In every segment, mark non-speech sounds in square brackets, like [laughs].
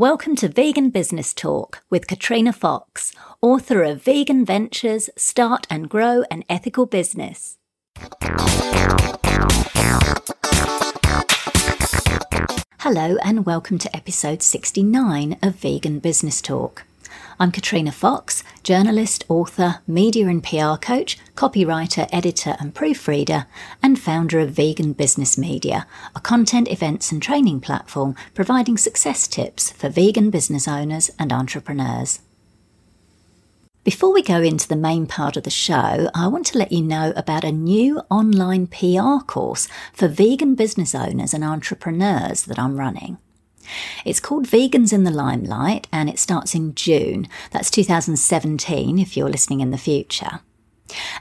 Welcome to Vegan Business Talk with Katrina Fox, author of Vegan Ventures Start and Grow an Ethical Business. Hello, and welcome to episode 69 of Vegan Business Talk. I'm Katrina Fox, journalist, author, media and PR coach, copywriter, editor, and proofreader, and founder of Vegan Business Media, a content, events, and training platform providing success tips for vegan business owners and entrepreneurs. Before we go into the main part of the show, I want to let you know about a new online PR course for vegan business owners and entrepreneurs that I'm running. It's called Vegans in the Limelight and it starts in June. That's 2017 if you're listening in the future.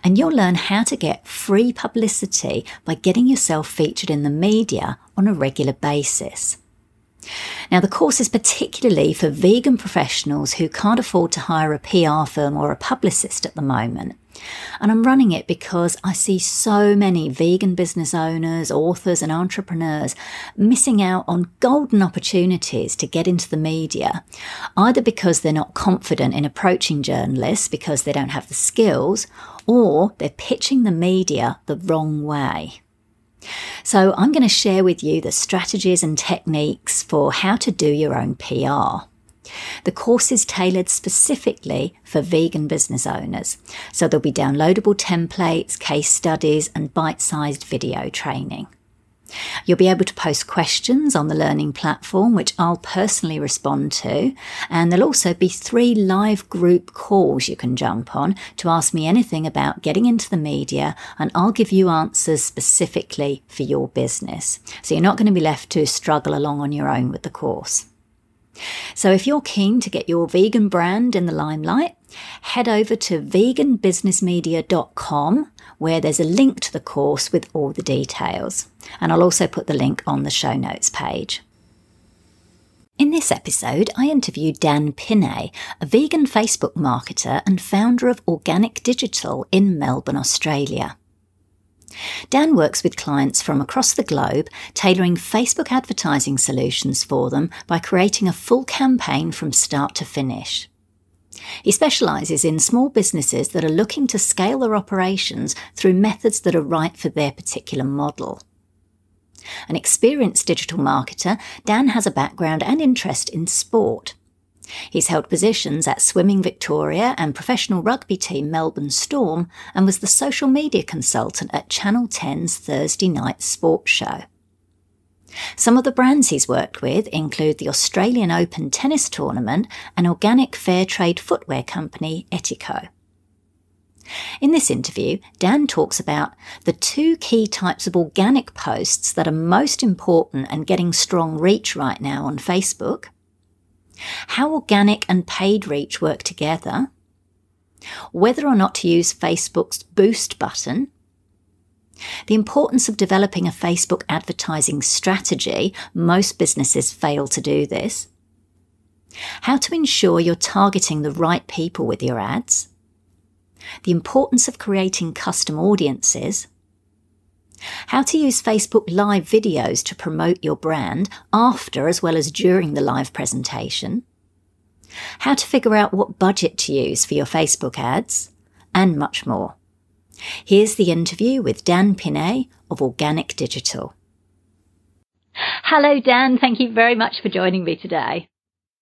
And you'll learn how to get free publicity by getting yourself featured in the media on a regular basis. Now, the course is particularly for vegan professionals who can't afford to hire a PR firm or a publicist at the moment. And I'm running it because I see so many vegan business owners, authors, and entrepreneurs missing out on golden opportunities to get into the media, either because they're not confident in approaching journalists because they don't have the skills, or they're pitching the media the wrong way. So, I'm going to share with you the strategies and techniques for how to do your own PR. The course is tailored specifically for vegan business owners, so there'll be downloadable templates, case studies, and bite sized video training. You'll be able to post questions on the learning platform, which I'll personally respond to. And there'll also be three live group calls you can jump on to ask me anything about getting into the media, and I'll give you answers specifically for your business. So you're not going to be left to struggle along on your own with the course. So if you're keen to get your vegan brand in the limelight, head over to veganbusinessmedia.com where there's a link to the course with all the details. And I'll also put the link on the show notes page. In this episode, I interviewed Dan Pinnay, a vegan Facebook marketer and founder of Organic Digital in Melbourne, Australia. Dan works with clients from across the globe, tailoring Facebook advertising solutions for them by creating a full campaign from start to finish. He specialises in small businesses that are looking to scale their operations through methods that are right for their particular model. An experienced digital marketer, Dan has a background and interest in sport. He's held positions at Swimming Victoria and professional rugby team Melbourne Storm and was the social media consultant at Channel 10's Thursday night sports show. Some of the brands he's worked with include the Australian Open tennis tournament and organic fair trade footwear company Etiko. In this interview, Dan talks about the two key types of organic posts that are most important and getting strong reach right now on Facebook how organic and paid reach work together, whether or not to use Facebook's boost button, the importance of developing a Facebook advertising strategy. Most businesses fail to do this. How to ensure you're targeting the right people with your ads. The importance of creating custom audiences how to use Facebook Live videos to promote your brand after as well as during the live presentation. How to figure out what budget to use for your Facebook ads, and much more. Here's the interview with Dan Pinnay of Organic Digital. Hello, Dan. Thank you very much for joining me today.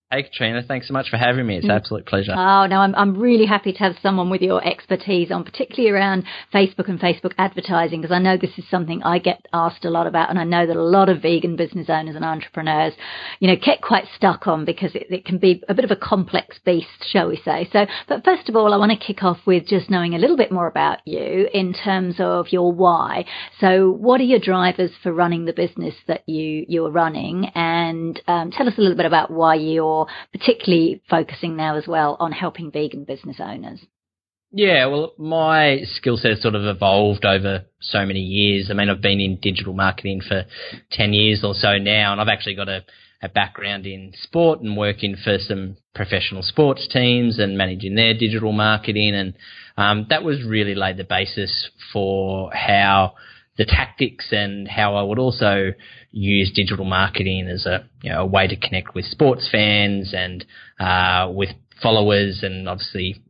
Hey Katrina, thanks so much for having me. It's an mm. absolute pleasure. Oh no, I'm I'm really happy to have someone with your expertise on, particularly around Facebook and Facebook advertising, because I know this is something I get asked a lot about, and I know that a lot of vegan business owners and entrepreneurs, you know, get quite stuck on because it, it can be a bit of a complex beast, shall we say? So, but first of all, I want to kick off with just knowing a little bit more about you in terms of your why. So, what are your drivers for running the business that you you're running, and um, tell us a little bit about why you're particularly focusing now as well on helping vegan business owners? Yeah, well, my skill set has sort of evolved over so many years. I mean, I've been in digital marketing for 10 years or so now, and I've actually got a, a background in sport and working for some professional sports teams and managing their digital marketing. And um, that was really laid the basis for how the tactics and how I would also use digital marketing as a you know a way to connect with sports fans and uh, with followers and obviously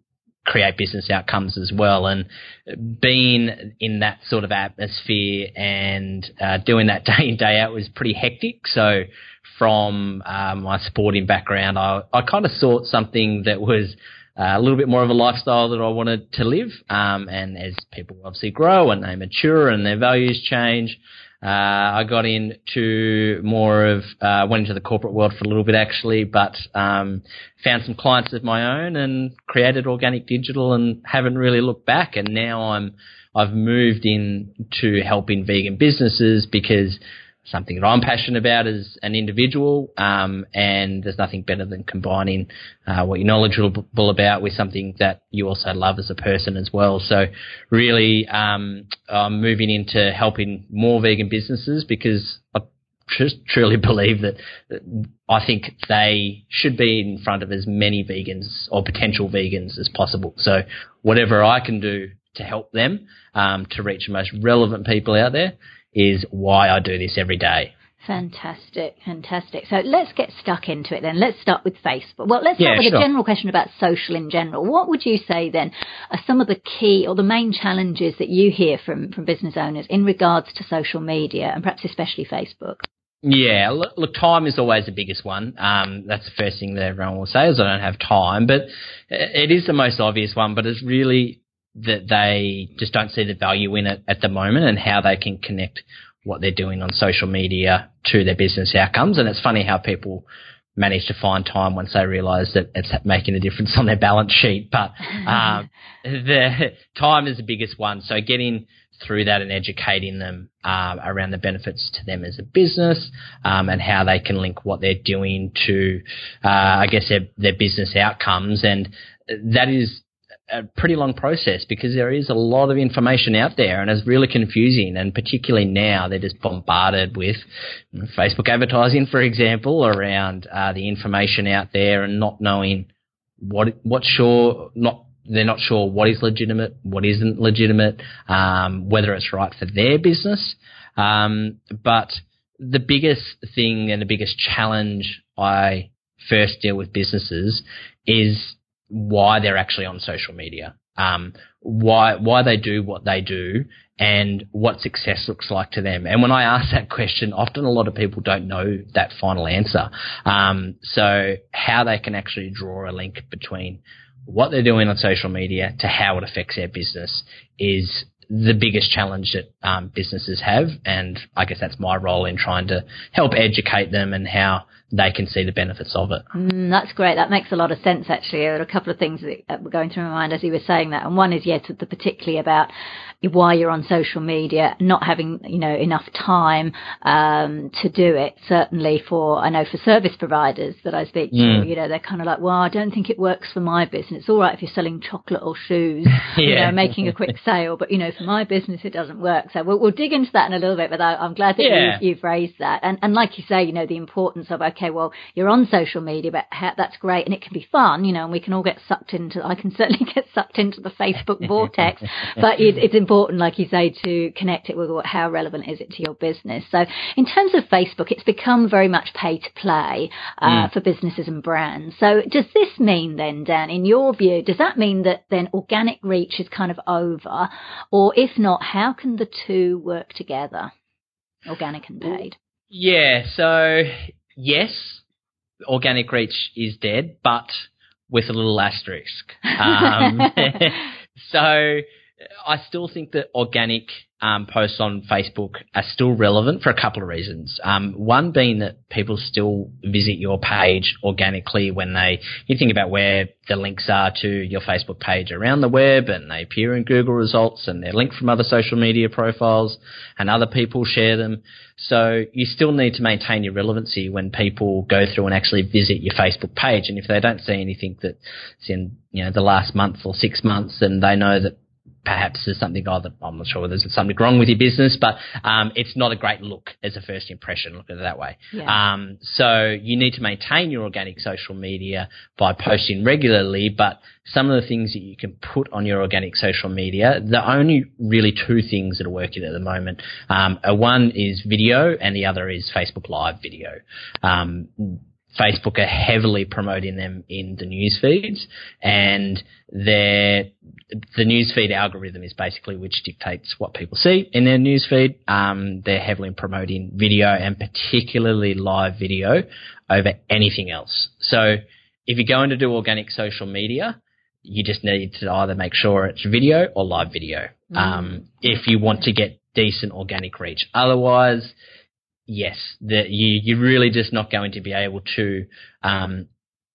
create business outcomes as well. And being in that sort of atmosphere and uh, doing that [laughs] day in day out was pretty hectic. So from uh, my sporting background, I, I kind of sought something that was a little bit more of a lifestyle that I wanted to live. Um, and as people obviously grow and they mature and their values change, uh, I got into more of uh, went into the corporate world for a little bit actually, but um, found some clients of my own and created organic digital and haven't really looked back. And now I'm I've moved in to helping vegan businesses because something that I'm passionate about as an individual, um, and there's nothing better than combining uh, what you're knowledgeable about with something that you also love as a person as well. So, really, um, I'm moving into helping more vegan businesses because I just truly [laughs] believe that, I think they should be in front of as many vegans or potential vegans as possible. So, whatever I can do to help them um, to reach the most relevant people out there is why I do this every day. Fantastic, fantastic. So let's get stuck into it then. Let's start with Facebook. Well, let's start yeah, with sure. a general question about social in general. What would you say then are some of the key or the main challenges that you hear from, from business owners in regards to social media and perhaps especially Facebook? Yeah, look, look, time is always the biggest one. Um, that's the first thing that everyone will say is I don't have time, but it is the most obvious one. But it's really that they just don't see the value in it at the moment and how they can connect what they're doing on social media to their business outcomes. And it's funny how people manage to find time once they realise that it's making a difference on their balance sheet. But [laughs] um, the time is the biggest one. So getting through that and educating them uh, around the benefits to them as a business um, and how they can link what they're doing to, uh, I guess, their, their business outcomes. And that is a pretty long process because there is a lot of information out there and it's really confusing. And particularly now, they're just bombarded with Facebook advertising, for example, around uh, the information out there and not knowing what what's sure not. They're not sure what is legitimate, what isn't legitimate, um, whether it's right for their business. Um, but the biggest thing and the biggest challenge I first deal with businesses is why they're actually on social media, um, why why they do what they do, and what success looks like to them. And when I ask that question, often a lot of people don't know that final answer. Um, so how they can actually draw a link between what they're doing on social media to how it affects their business is the biggest challenge that um, businesses have, and I guess that's my role in trying to help educate them and how they can see the benefits of it. Mm, that's great. That makes a lot of sense, actually. There are a couple of things that were going through my mind as you were saying that. And one is, yes, the particularly about why you're on social media, not having, you know, enough time um, to do it. Certainly for, I know for service providers that I speak to, mm. you know, they're kind of like, well, I don't think it works for my business. It's all right if you're selling chocolate or shoes, yeah. [laughs] you know, making a quick [laughs] sale, but, you know, for my business, it doesn't work. So we'll, we'll dig into that in a little bit, but I, am glad that yeah. you've, you've, raised that. And, and like you say, you know, the importance of, okay, well, you're on social media, but ha- that's great and it can be fun, you know, and we can all get sucked into, I can certainly [laughs] get sucked into the Facebook vortex, but it, it's important, like you say, to connect it with what, how relevant is it to your business. So in terms of Facebook, it's become very much pay to play uh, mm. for businesses and brands. So does this mean then, Dan, in your view, does that mean that then organic reach is kind of over? Or if not, how can the two work together? Organic and paid. Yeah, so yes, organic reach is dead, but with a little asterisk. Um, [laughs] so I still think that organic um, posts on Facebook are still relevant for a couple of reasons. Um, one being that people still visit your page organically when they, you think about where the links are to your Facebook page around the web and they appear in Google results and they're linked from other social media profiles and other people share them. So you still need to maintain your relevancy when people go through and actually visit your Facebook page. And if they don't see anything that's in, you know, the last month or six months, then they know that perhaps there's something oh, I'm not sure whether there's something wrong with your business, but um, it's not a great look as a first impression. Look at it that way. Yeah. Um, so you need to maintain your organic social media by posting regularly, but some of the things that you can put on your organic social media, the only really two things that are working at the moment. Um, one is video, and the other is Facebook Live video. Facebook are heavily promoting them in the news feeds, and their the newsfeed algorithm is basically which dictates what people see in their newsfeed. Um, they're heavily promoting video and particularly live video over anything else. So if you're going to do organic social media, you just need to either make sure it's video or live video. Mm. Um, if you want to get decent organic reach, otherwise yes, that you, you're really just not going to be able to um,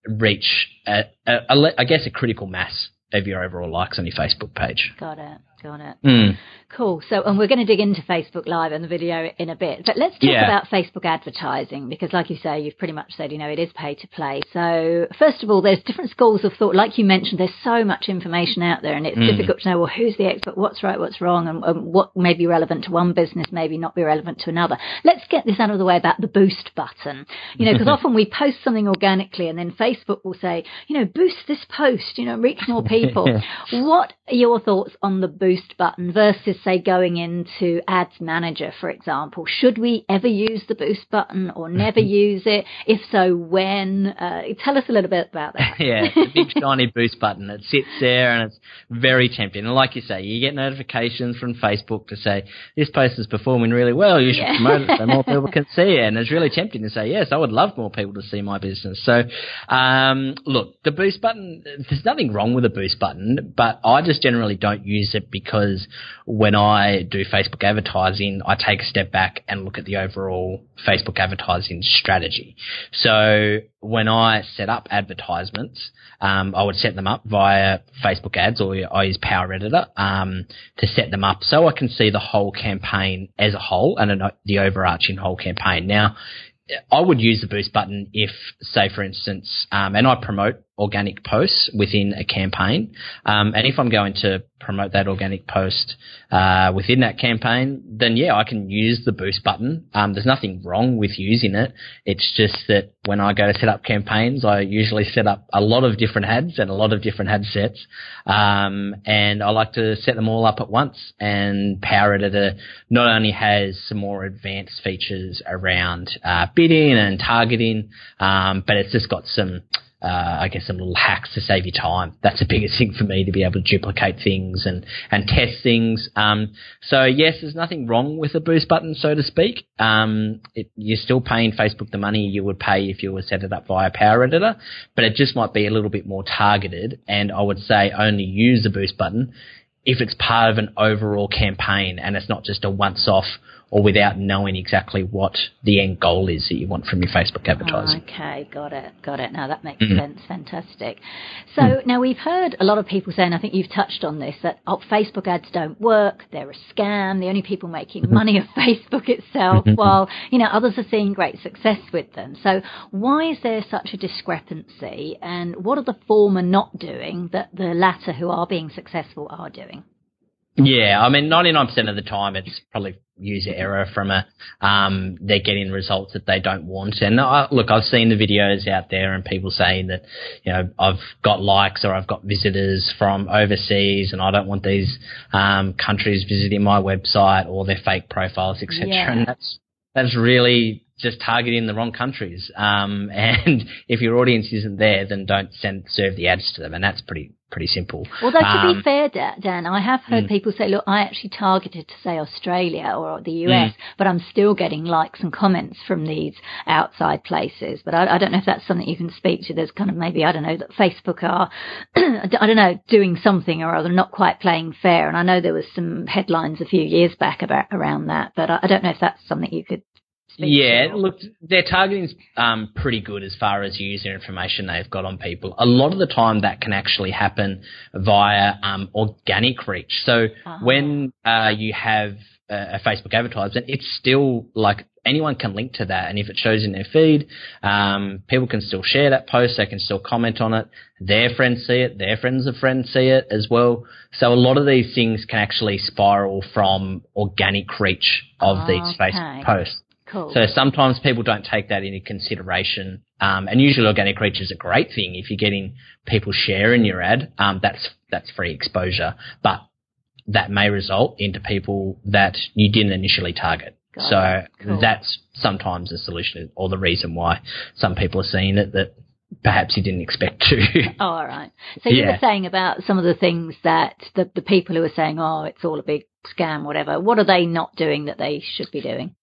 reach, a, a, a, I guess, a critical mass of your overall likes on your Facebook page. Got it. Got it. Mm. Cool. So, and we're going to dig into Facebook Live and the video in a bit, but let's talk yeah. about Facebook advertising because, like you say, you've pretty much said, you know, it is pay to play. So, first of all, there's different schools of thought. Like you mentioned, there's so much information out there, and it's mm. difficult to know, well, who's the expert, what's right, what's wrong, and, and, what may be relevant to one business, maybe not be relevant to another. Let's get this out of the way about the boost button. You know, because [laughs] often we post something organically, and then Facebook will say, you know, boost this post, you know, reach more people. [laughs] what are your thoughts on the boost button versus, say, going into Ads Manager, for example? Should we ever use the boost button or never [laughs] use it? If so, when? Uh, tell us a little bit about that. [laughs] yeah, it's a big shiny boost button. It sits there and it's very tempting. And like you say, you get notifications from Facebook to say this post is performing really well. You should yeah. promote it so more people can [laughs] see it. And it's really tempting to say yes, I would love more people to see my business. So, um, look, the boost button. There's nothing wrong with the boost button, but I just generally don't use it because when I do Facebook advertising, I take a step back and look at the overall Facebook advertising strategy. So when I set up advertisements, um, I would set them up via Facebook ads or I use Power Editor um, to set them up so I can see the whole campaign as a whole and the overarching whole campaign. Now, I would use the boost button if, say, for instance, um, and I promote organic posts within a campaign. Um, and if I'm going to promote that organic post uh, within that campaign, then yeah, I can use the boost button. Um, there's nothing wrong with using it. It's just that when I go to set up campaigns, I usually set up a lot of different ads and a lot of different ad sets. Um, and I like to set them all up at once. And Power Editor not only has some more advanced features around uh, bidding and targeting, um, but it's just got some uh, I guess some little hacks to save you time. That's the [laughs] biggest thing for me to be able to duplicate things and, and test things. Um, so yes, there's nothing wrong with a boost button, so to speak. Um, it, you're still paying Facebook the money you would pay if you were set it up via Power Editor, but it just might be a little bit more targeted. And I would say only use the boost button if it's part of an overall campaign and it's not just a once off or without knowing exactly what the end goal is that you want from your Facebook advertising. Oh, okay, got it, got it. Now that makes mm. sense. Fantastic. So mm. now we've heard a lot of people saying, I think you've touched on this, that oh, Facebook ads don't work, they're a scam, the only people making mm-hmm. money are [laughs] Facebook itself, mm-hmm. while you know others are seeing great success with them. So why is there such a discrepancy, and what are the former not doing that the latter, who are being successful, are doing? Yeah, I mean, 99% of the time it's probably user error from a, um, they're getting results that they don't want. And I, look, I've seen the videos out there and people saying that, you know, I've got likes or I've got visitors from overseas and I don't want these, um, countries visiting my website or their fake profiles, etc. Yeah. And that's, that's really just targeting the wrong countries. Um, [laughs] and if your audience isn't there, then don't send serve the ads to them, and that's pretty pretty simple. Although to um, be fair, Dan, I have heard mm. people say, look, I actually targeted to say Australia or the US, mm. but I'm still getting likes and comments from these outside places. But I, I, don't know if that's something you can speak to. There's kind of maybe I don't know that Facebook are, [clears throat] I don't know, doing something or other, not quite playing fair. And I know there was some headlines a few years back about around that, but I, I don't know if that's something you could yeah, look, their targeting's um, pretty good as far as user information they've got on people. A lot of the time, that can actually happen via um, organic reach. So uh-huh. when uh, you have a Facebook advertisement, it's still like anyone can link to that. And if it shows in their feed, um, people can still share that post. They can still comment on it. Their friends see it. Their friends of friends see it as well. So a lot of these things can actually spiral from organic reach of Oh, these okay. Facebook posts. Cool. So sometimes people don't take that into consideration. Um, and usually organic reach is a great thing. If you're getting people sharing your ad, um, that's, that's free exposure. But that may result into people that you didn't initially target. Got so. Cool. that's sometimes the solution or the reason why some people are seeing it that perhaps you didn't expect to. Oh, [laughs] all right. So you were saying about some of the things that the, the people who are saying, oh, it's all a big scam, whatever. What are they not doing that they should be doing?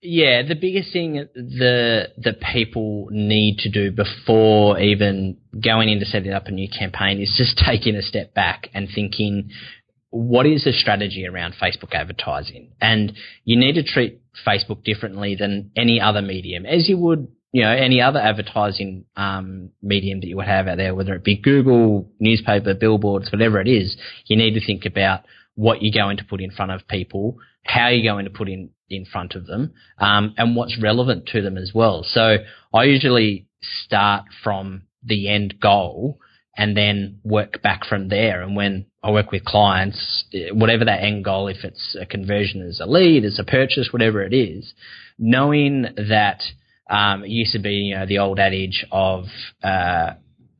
Yeah, the biggest thing the the people need to do before even going into setting up a new campaign is just [laughs] taking a step back and thinking what is the strategy around Facebook advertising? And you need to treat Facebook differently than any other medium, as you would, you know, any other advertising um, medium that you would have out there, whether it be Google, newspaper, billboards, whatever it is. You need to think about what you're going to put in front of people, how you're going to put in in front of them, um, and what's relevant to them as well. So I usually start from the end goal and then work back from there. And when I work with clients, whatever that end goal, if it's a conversion as a lead, as a purchase, whatever it is, knowing that um, it used to be, you know, the old adage of uh,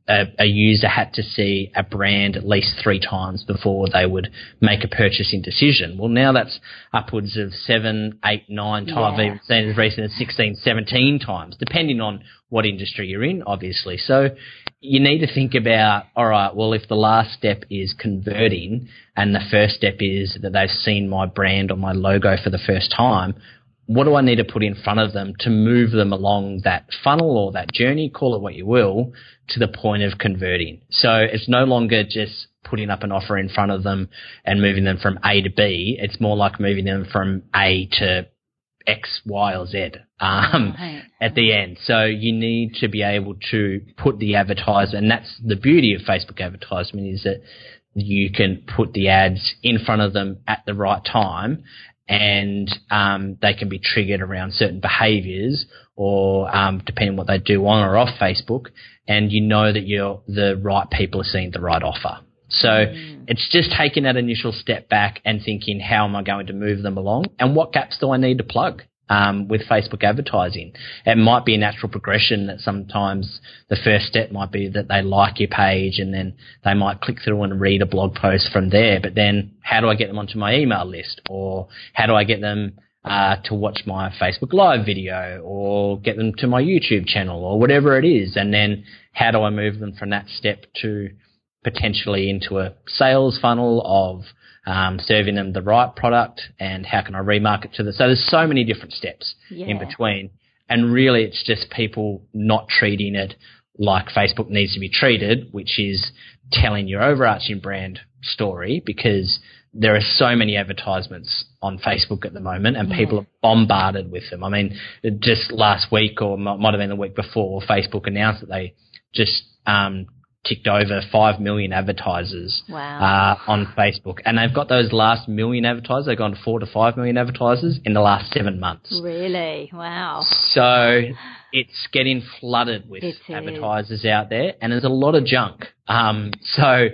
a, a user had to see a brand at least three times before they would make a purchasing decision. Well, now that's upwards of seven, eight, nine times. Yeah. Even seen as recent as 16, 17 times, depending on what industry you're in, obviously. So you need to think about, all right, well, if the last step is converting and the first step is that they've seen my brand or my logo for the first time, what do I need to put in front of them to move them along that funnel or that journey, call it what you will, to the point of converting? So it's no longer just putting up an offer in front of them and moving them from A to B. It's more like moving them from A to X, Y, or Z um, Right. at the end. So you need to be able to put the advertisement, and that's the beauty of Facebook advertisement is that you can put the ads in front of them at the right time and um, they can be triggered around certain behaviors or um, depending on what they do on or off Facebook and you know that you're the right people are seeing the right offer. So it's just taking that initial step back and thinking, how am I going to move them along and what gaps do I need to plug? Um, with Facebook advertising, it might be a natural progression that sometimes the first step might be that they like your page and then they might click through and read a blog post from there. But then how do I get them onto my email list or how do I get them uh, to watch my Facebook Live video or get them to my YouTube channel or whatever it is. And then how do I move them from that step to potentially into a sales funnel of um, serving them the right product and how can I remarket to them. So there's so many different steps in between. And really it's just people not treating it like Facebook needs to be treated, which is telling your overarching brand story because there are so many advertisements on Facebook at the moment and people are bombarded with them. I mean, just last week or might have been the week before, Facebook announced that they just um, ticked over 5 million advertisers Wow. uh, on Facebook. And they've got those last million advertisers, they've gone to 4 to 5 million advertisers in the last seven months. Really? Wow. So it's getting flooded with It is. advertisers out there, and there's a lot of junk. Um, so,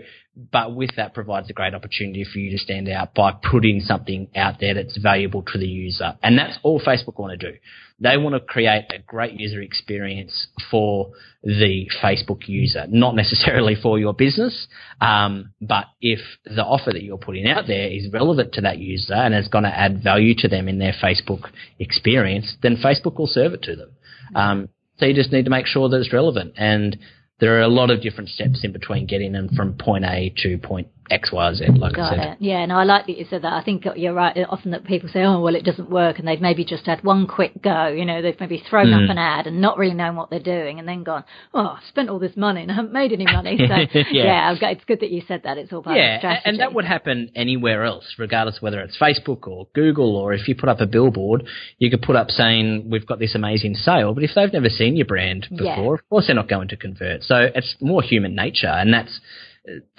but with that provides a great opportunity for you to stand out by putting something out there that's valuable to the user, and that's all Facebook want to do. They want to create a great user experience for the Facebook user, not necessarily for your business. Um, but if the offer that you're putting out there is relevant to that user and is going to add value to them in their Facebook experience, then Facebook will serve it to them. Um, so you just need to make sure that it's relevant. And there are a lot of different steps in between getting them from point A to point X, Y, Z, like I said. it. Yeah, no, I like that you said that. I think you're right. Often that people say, "Oh, well, it doesn't work," and they've maybe just had one quick go. You know, they've maybe thrown Mm. up an ad and not really known what they're doing, and then gone, "Oh, I've spent all this money and I haven't made any money." [laughs] So, Yeah. yeah, it's good that you said that. It's all part of Yeah, strategy. and that would happen anywhere else, regardless whether it's Facebook or Google or if you put up a billboard, you could put up saying we've got this amazing sale. But if they've never seen your brand Yeah. before, of course they're not going to convert. So it's more human nature, and that's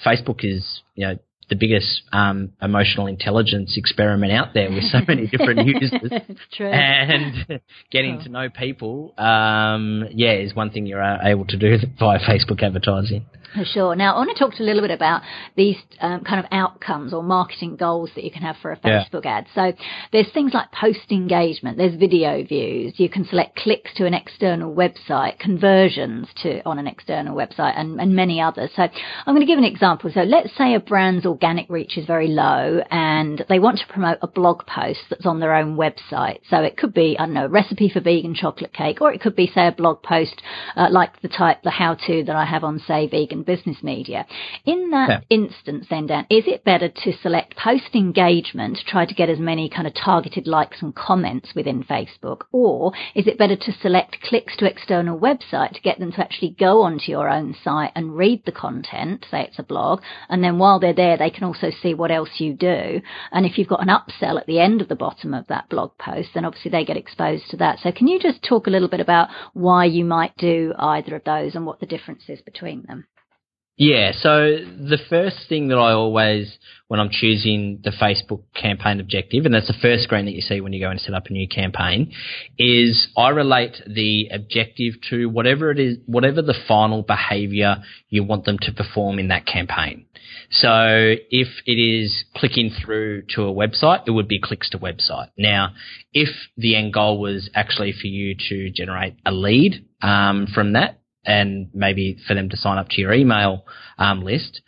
Facebook is you know the biggest um, emotional intelligence experiment out there with so many different [laughs] users. True. And [laughs] getting to know people, um, yeah, is one thing you're uh, able to do [laughs] via Facebook advertising. For sure. Now, I want to talk to a little bit about these um, kind of outcomes or marketing goals that you can have for a Facebook yeah. ad. So there's things like post engagement, there's video views, you can select clicks to an external website, conversions to on an external website, and, and many others. So I'm going to give an example. So let's say a brand's organic reach is very low and they want to promote a blog post that's on their own website. So it could be, I don't know, a recipe for vegan chocolate cake, or it could be, say, a blog post uh, like the type, the how to that I have on, say, vegan business media. In that yeah. instance, then, Dan, is it better to select post engagement to try to get as many kind of targeted likes and comments within Facebook, or is it better to select clicks to external website to get them to actually go onto your own site and read the content, say it's a blog, and then while they're there, they can also see what else you do. And if you've got an upsell at the end of the bottom of that blog post, then obviously they get exposed to that. So can you just talk a little bit about why you might do either of those and what the difference is between them? Yeah, so the first thing that I always, when I'm choosing the Facebook campaign objective, and that's the first screen that you see when you go and set up a new campaign, is I relate the objective to whatever it is, whatever the final behavior you want them to perform in that campaign. So if it is clicking through to a website, it would be clicks to website. Now, if the end goal was actually for you to generate a lead um, from that, and maybe for them to sign up to your email um, list,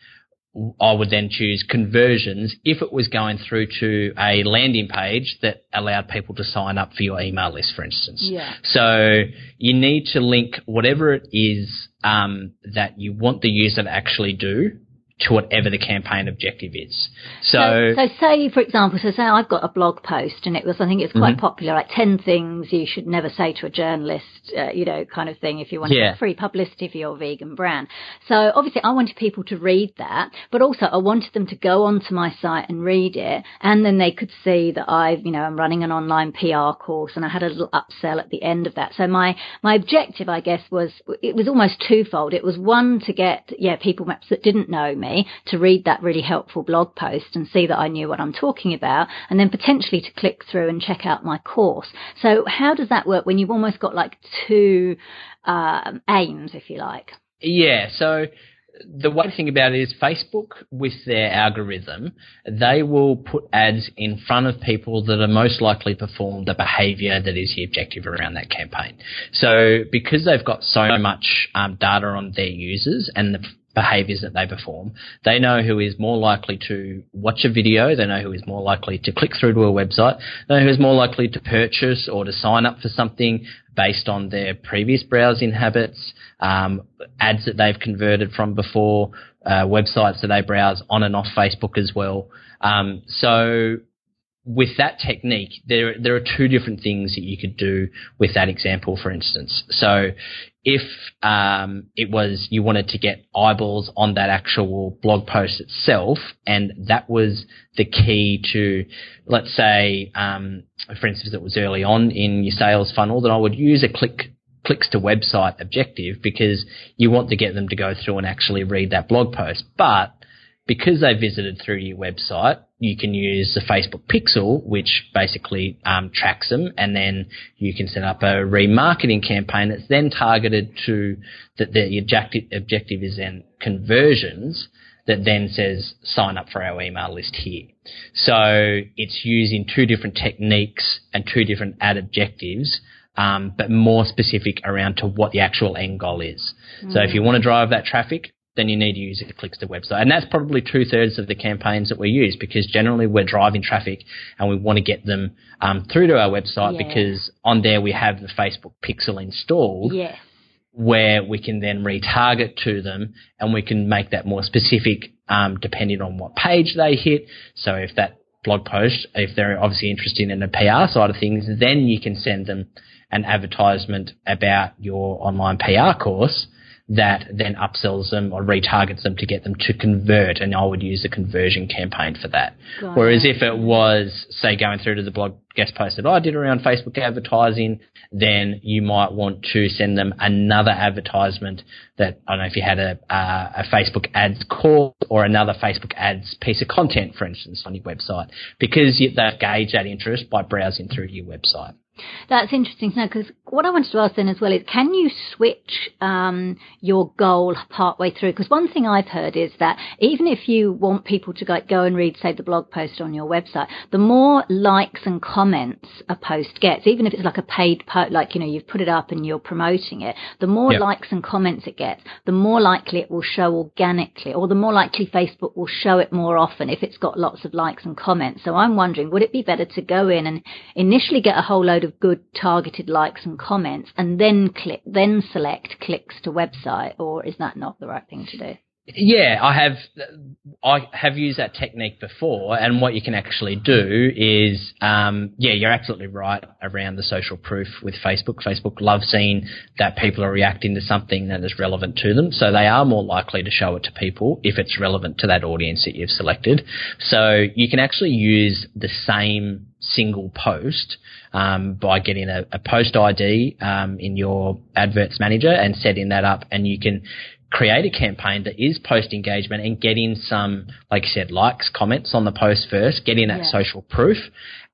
I would then choose conversions if it was going through to a landing page that allowed people to sign up for your email list, for instance. Yeah. So you need to link whatever it is um, that you want the user to actually do to whatever the campaign objective is. So, so, so, say, for example, so say I've got a blog post and it was, I think it's quite mm-hmm. popular, like 10 things you should never say to a journalist, uh, you know, kind of thing if you want yeah. free publicity for your vegan brand. So obviously I wanted people to read that, but also I wanted them to go onto my site and read it and then they could see that I've, you know, I'm running an online PR course and I had a little upsell at the end of that. So my, my objective, I guess, was, it was almost twofold. It was one to get, yeah, people maps that didn't know me me to read that really helpful blog post and see that I knew what I'm talking about, and then potentially to click through and check out my course. So how does that work when you've almost got like two um, aims, if you like? Yeah. So the one thing about it is Facebook with their algorithm, they will put ads in front of people that are most likely to perform the behavior that is the objective around that campaign. So because they've got so much um, data on their users and the behaviors that they perform. They know who is more likely to watch a video. They know who is more likely to click through to a website. They know who is more likely to purchase or to sign up for something based on their previous browsing habits, um, ads that they've converted from before, uh, websites that they browse on and off Facebook as well. Um, so with that technique, there there are two different things that you could do with that example, for instance. So, if um, it was you wanted to get eyeballs on that actual blog post itself, and that was the key to, let's say, um, for instance, it was early on in your sales funnel, then I would use a click clicks to website objective because you want to get them to go through and actually read that blog post, but because they visited through your website, you can use the Facebook Pixel, which basically um, tracks them, and then you can set up a remarketing campaign that's then targeted to that the objective, objective is then conversions that then says sign up for our email list here. So it's using two different techniques and two different ad objectives. Um, but more specific around to what the actual end goal is. Mm. So if you want to drive that traffic, then you need to use clicks to website. And that's probably two thirds of the campaigns that we use because generally we're driving traffic and we want to get them um, through to our website yeah. because on there we have the Facebook pixel installed. Yes. Where we can then retarget to them and we can make that more specific um, depending on what page they hit. So if that blog post, if they're obviously interested in the PR side of things, then you can send them an advertisement about your online PR course that then upsells them or retargets them to get them to convert. And I would use a conversion campaign for that. Got Whereas it. if it was, say, going through to the blog guest post that I did around Facebook advertising, then you might want to send them another advertisement that I don't know if you had a, a Facebook ads call or another Facebook ads piece of content, for instance, on your website, because they gauge that interest by browsing through your website. That's interesting to know because what I wanted to ask then as well is can you switch um, your goal partway through? Because one thing I've heard is that even if you want people to go, go and read, say, the blog post on your website, the more likes and comments a post gets, even if it's like a paid post, like, you know, you've put it up and you're promoting it, the more likes and comments it gets, the more likely it will show organically or the more likely Facebook will show it more often if it's got lots of likes and comments. So I'm wondering, would it be better to go in and initially get a whole load of of good targeted likes and comments and then click, then select clicks to website, or is that not the right thing to do? Yeah, I have. I have used that technique before, and what you can actually do is, um, yeah, you're absolutely right around the social proof with Facebook. Facebook loves seeing that people are reacting to something that is relevant to them, so they are more likely to show it to people if it's relevant to that audience that you've selected. So you can actually use the same single post um, by getting a, a post ID um, in your adverts manager and setting that up, and you can create a campaign that is post engagement and getting some, like you said, likes, comments on the post first, getting that yeah. social proof.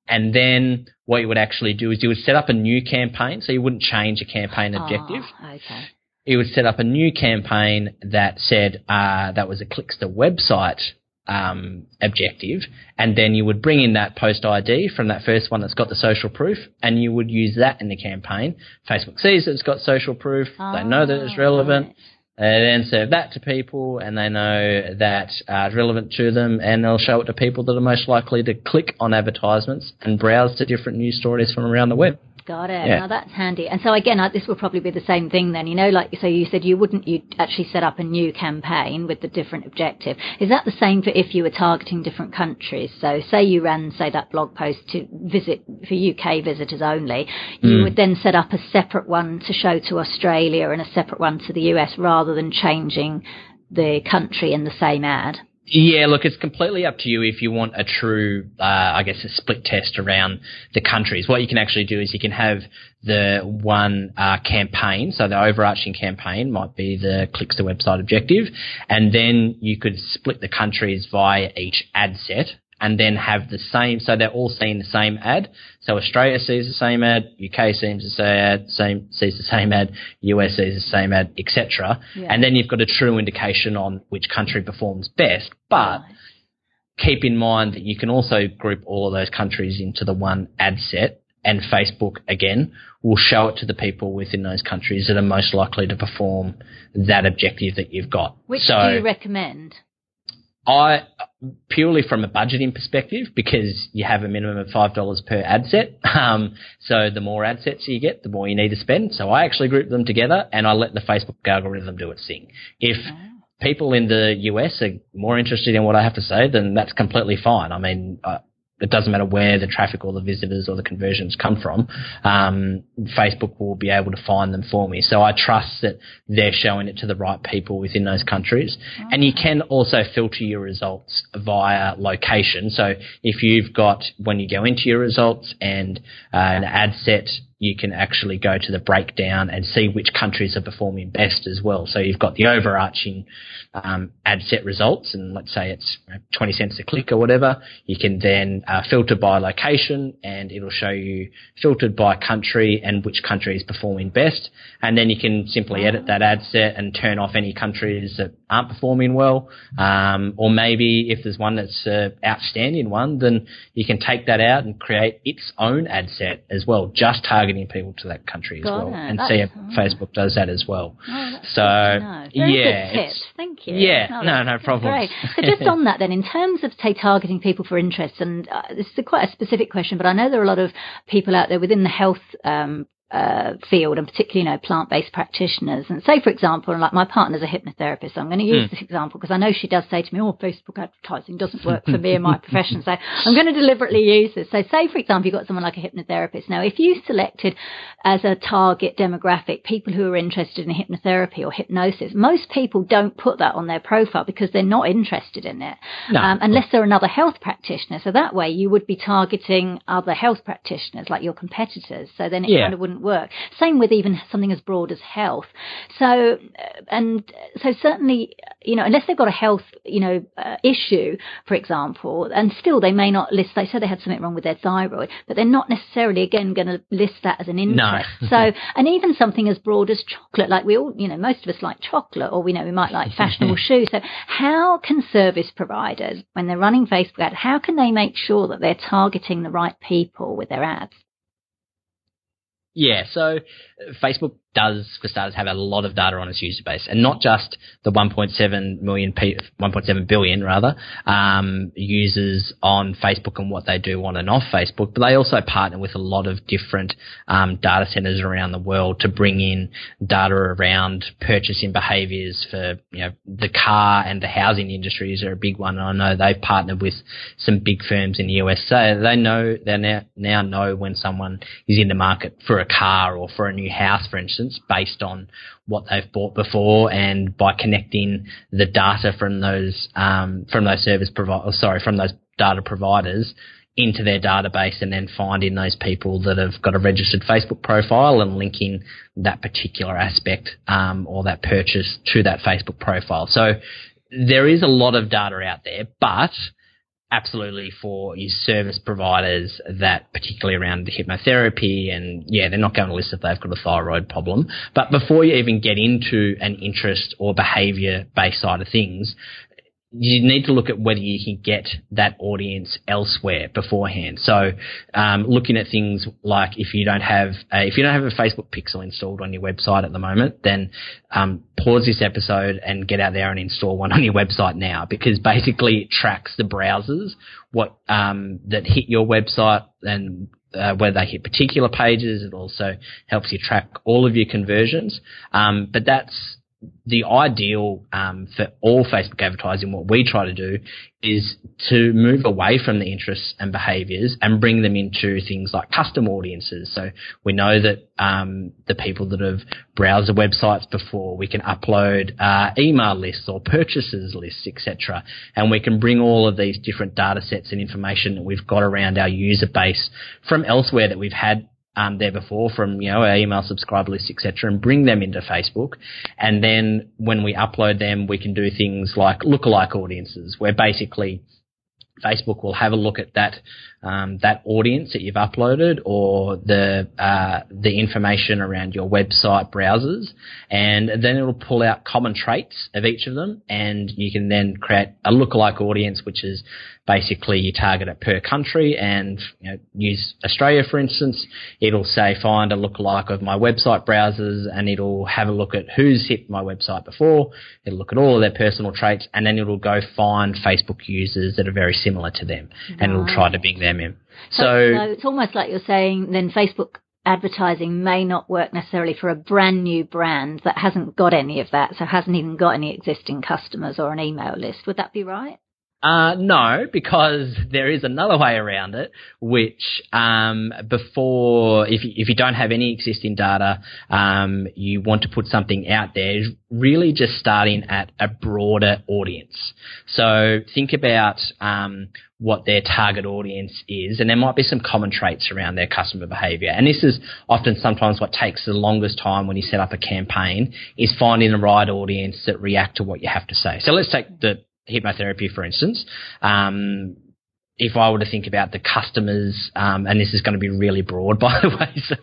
And then what you would actually do is you would set up a new campaign. So you wouldn't change a campaign objective. Oh, okay. You would set up a new campaign that said uh, that was a clicks to website um, objective, and then you would bring in that post ID from that first one that's got the social proof, and you would use that in the campaign. Facebook sees that it's got social proof; oh, they know that it's relevant. Right. They then serve that to people, and they know that uh, it's relevant to them, and they'll show it to people that are most likely to click on advertisements and browse to different news stories from around the web. Got it. Yeah. Now that's handy. And so again, this will probably be the same thing then. You know, like so you said you wouldn't you actually set up a new campaign with the different objective. Is that the same for if you were targeting different countries? So say you ran say that blog post to visit for UK visitors only, you mm. would then set up a separate one to show to Australia and a separate one to the US rather than changing the country in the same ad. Yeah, look, it's completely up to you if you want a true, uh, I guess, a split test around the countries. What you can actually do is you can have the one uh, campaign, so the overarching campaign might be the clicks to website objective, and then you could split the countries via each ad set and then have the same, so they're all seeing the same ad. So Australia sees the same ad, UK sees the same ad, same sees the same ad, US sees the same ad, etc. Yeah. And then you've got a true indication on which country performs best. But right. keep in mind that you can also group all of those countries into the one ad set, and Facebook again will show it to the people within those countries that are most likely to perform that objective that you've got. Which so, do you recommend? I purely from a budgeting perspective because you have a minimum of five dollars per ad set. [laughs] Um, so the more ad sets you get, the more you need to spend. So I actually group them together and I let the Facebook algorithm do its thing. If people in the US are more interested in what I have to say, then that's completely fine. I mean, uh, it doesn't matter where the traffic or the visitors or the conversions come from, um, Facebook will be able to find them for me. So I trust that they're showing it to the right people within those countries. And you can also filter your results via location. So if you've got, when you go into your results and uh, an ad set you can actually go to the breakdown and see which countries are performing best as well. So you've got the overarching um, ad set results, and let's say it's 20 cents a click or whatever. You can then uh, filter by location, and it'll show you filtered by country and which country is performing best. And then you can simply edit that ad set and turn off any countries that aren't performing well. Um, or maybe if there's one that's an outstanding one, then you can take that out and create its own ad set as well, just targeting targeting people to that country as Got well, it. and that's, see if Facebook does that as well. Oh, so yeah, thank you. Yeah, oh, no, no problem. Great. So just [laughs] on that, then, in terms of say targeting people for interests, and uh, this is a quite a specific question, but I know there are a lot of people out there within the health um, uh, field, and particularly, you know, plant-based practitioners. And say, for example, like my partner's a hypnotherapist. So I'm going to use mm. this example because I know she does say to me, "Oh, Facebook advertising doesn't work for me and my [laughs] profession." So I'm going to deliberately use this. So, say, for example, you've got someone like a hypnotherapist. Now, if you selected as a target demographic people who are interested in hypnotherapy or hypnosis, most people don't put that on their profile because they're not interested in it, no. um, unless they're another health practitioner. So that way, you would be targeting other health practitioners like your competitors. So then it yeah. kind of wouldn't work. Same with even something as broad as health. So, uh, and so certainly, you know, unless they've got a health, you know, uh, issue, for example, and still they may not list, they said they had something wrong with their thyroid, but they're not necessarily, again, going to list that as an interest. No. [laughs] so, and even something as broad as chocolate, like we all, you know, most of us like chocolate, or we know we might like fashionable [laughs] shoes. So, how can service providers, when they're running Facebook ads, how can they make sure that they're targeting the right people with their ads? Yeah, so Facebook does, for starters, have a lot of data on its user base, and not just the 1.7 million, 1.7 billion rather, um, users on Facebook and what they do on and off Facebook. But they also partner with a lot of different um, data centers around the world to bring in data around purchasing behaviours for you know the car and the housing industries are a big one. And I know they've partnered with some big firms in the USA. They know they now now know when someone is in the market for a car or for a new house, for instance instance, based on what they've bought before, and by connecting the data from those um, from those service providers, sorry, from those data providers into their database, and then finding those people that have got a registered Facebook profile and linking that particular aspect um, or that purchase to that Facebook profile. So there is a lot of data out there, but absolutely for your service providers that particularly around the hypnotherapy and yeah, they're not going to list if they've got a thyroid problem. But before you even get into an interest or behavior based side of things, you need to look at whether you can get that audience elsewhere beforehand. So, um, looking at things like if you don't have a, if you don't have a Facebook pixel installed on your website at the moment, then um, pause this episode and get out there and install one [laughs] on your website now because basically it tracks the browsers what um, that hit your website and uh, whether they hit particular pages. It also helps you track all of your conversions. Um, but that's the ideal um, for all Facebook advertising, what we try to do is to move away from the interests and behaviours and bring them into things like custom audiences. So we know that um, the people that have browsed the websites before, we can upload uh, email lists or purchases lists, etc. And we can bring all of these different data sets and information that we've got around our user base from elsewhere that we've had um, there before from you know our email subscriber list, etc., and bring them into Facebook. And then when we upload them, we can do things like lookalike audiences, where basically Facebook will have a look at that um, that audience that you've uploaded or the uh, the information around your website browsers, and then it'll pull out common traits of each of them, and you can then create a lookalike audience, which is basically you target it per country, and you know, use Australia for instance. It'll say find a lookalike of my website browsers, and it'll have a look at who's hit my website before. It'll look at all of their personal traits, and then it'll go find Facebook users that are very similar to them, right. and it'll try to bring them So, so, so it's almost like you're saying then Facebook advertising may not work necessarily for a brand new brand that hasn't got any of that, so hasn't even got any existing customers or an email list. Would that be right? Uh, no, because there is another way around it, which um, before, if you, if you don't have any existing data, um, you want to put something out there, really just starting at a broader audience. So think about um, what their target audience is, and there might be some common traits around their customer behavior. And this is often sometimes what takes the longest time when you set up a campaign is finding the right audience that react to what you have to say. So let's take the hypnotherapy, for instance, um, if I were to think about the customers, um, and this is going to be really broad, [laughs] by the way, so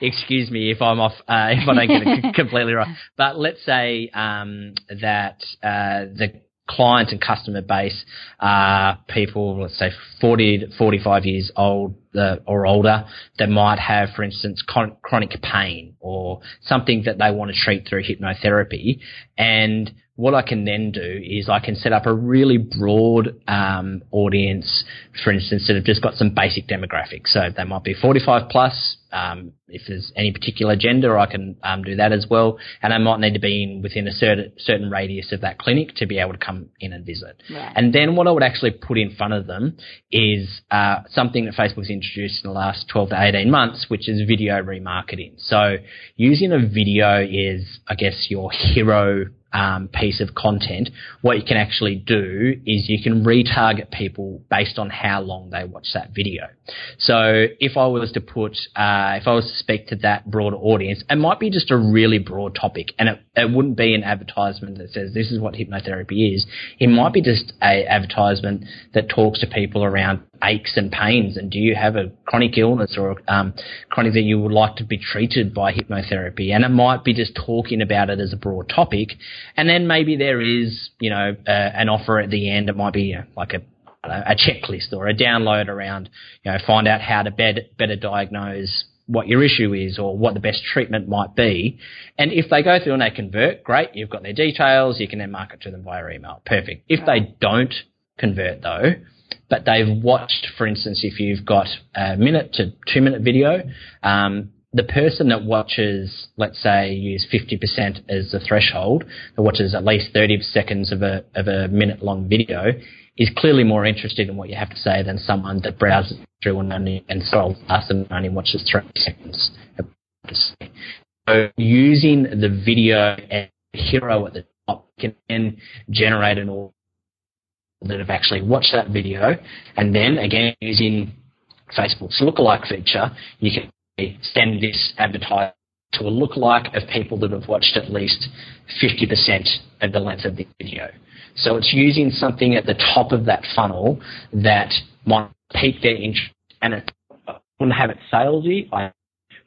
excuse me if I'm off, uh, if I don't get it [laughs] completely right. But let's say um, that uh, the client and customer base are people, let's say 40 to 45 years old uh, or older that might have, for instance, con- chronic pain or something that they want to treat through hypnotherapy. And what I can then do is I can set up a really broad um, audience, for instance, that have just got some basic demographics. So they might be 45 plus, um, if there's any particular gender, I can um, do that as well. And I might need to be in within a certain certain radius of that clinic to be able to come in and visit. Right. And then what I would actually put in front of them is uh, something that Facebook's introduced in the last 12 to 18 months, which is video remarketing. So using a video is, I guess, your hero um, piece of content, what you can actually do is you can retarget people based on how long they watch that video. So if I was to put, uh, if I was to speak to that broader audience, it might be just a really broad topic, and it, it wouldn't be an advertisement that says this is what hypnotherapy is. It might be just a advertisement that talks to people around aches and pains, and do you have a chronic illness or um, chronic that you would like to be treated by hypnotherapy? And it might be just talking about it as a broad topic, and then maybe there is, you know, uh, an offer at the end. It might be you know, like a a checklist or a download around, you know, find out how to better, better diagnose what your issue is or what the best treatment might be. And if they go through and they convert, great, you've got their details, you can then market to them via email. Perfect. If they don't convert though, but they've watched, for instance, if you've got a minute to two minute video, um, the person that watches, let's say, use 50% as the threshold, that watches at least 30 seconds of a, of a minute long video, is clearly more interested in what you have to say than someone that browses through and only and scrolls past and only watches 30 seconds. So using the video as a hero at the top can then generate an audience that have actually watched that video, and then again using Facebook's lookalike feature, you can send this advertisement to a lookalike of people that have watched at least 50% of the length of the video. So it's using something at the top of that funnel that might pique their interest, and it wouldn't have it salesy,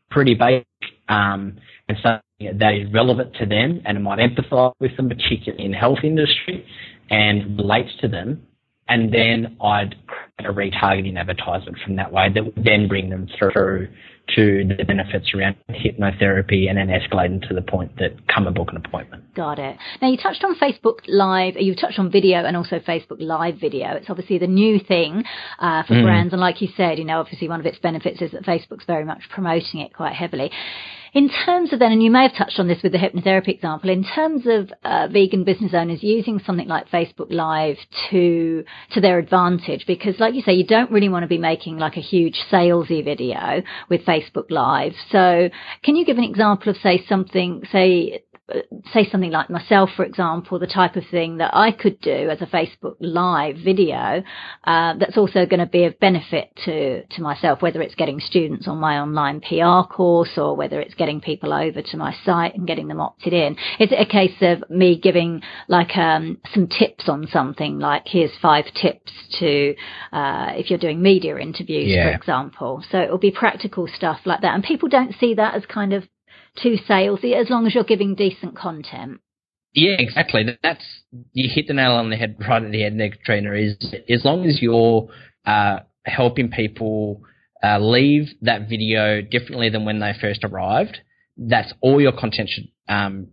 pretty basic, um, and something that is relevant to them, and it might empathise with them, particularly in health industry, and relates to them, and then I'd create a retargeting advertisement from that way that would then bring them through to the benefits around hypnotherapy and then escalating to the point that come and book an appointment. Got it. Now you touched on Facebook Live, you touched on video and also Facebook Live video. It's obviously the new thing uh, for mm. brands, and like you said, you know, obviously one of its benefits is that Facebook's very much promoting it quite heavily. In terms of then, and you may have touched on this with the hypnotherapy example, in terms of uh, vegan business owners using something like Facebook Live to to their advantage, because like you say, you don't really want to be making like a huge salesy video with Facebook Live. So, can you give an example of say something, say say something like myself, for example, the type of thing that I could do as a Facebook Live video uh, that's also going to be of benefit to to myself, whether it's getting students on my online PR course or whether it's getting people over to my site and getting them opted in. Is it a case of me giving like um, some tips on something, like here's five tips to uh, if you're doing media interviews, yeah. for example? So it'll be practical stuff like that, and people don't see that as kind of too salesy as long as you're giving decent content. Yeah, exactly. That's you hit the nail on the head [laughs] right at the end there, Katrina. Is as long as you're uh, helping people uh, leave that video differently than when they first arrived, that's all your content should um,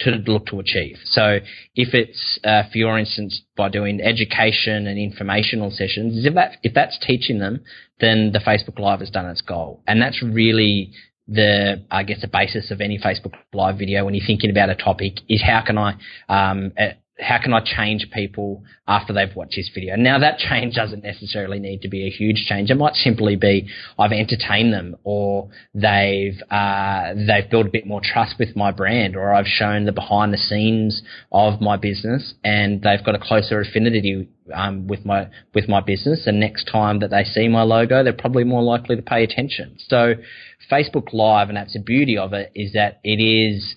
to look to achieve. So if it's, uh, for your instance, by doing education and informational sessions, if that if that's teaching them, then the Facebook Live has done its goal, and that's really the I guess the basis of any Facebook Live video when you're thinking about a topic is how can I um, how can I change people after they've watched this video? Now that change doesn't necessarily need to be a huge change. It might simply be I've entertained them, or they've uh, they've built a bit more trust with my brand, or I've shown the behind the scenes of my business, and they've got a closer affinity um, with my with my business. And next time that they see my logo, they're probably more likely to pay attention. So Facebook Live, and that's the beauty of it, is that it is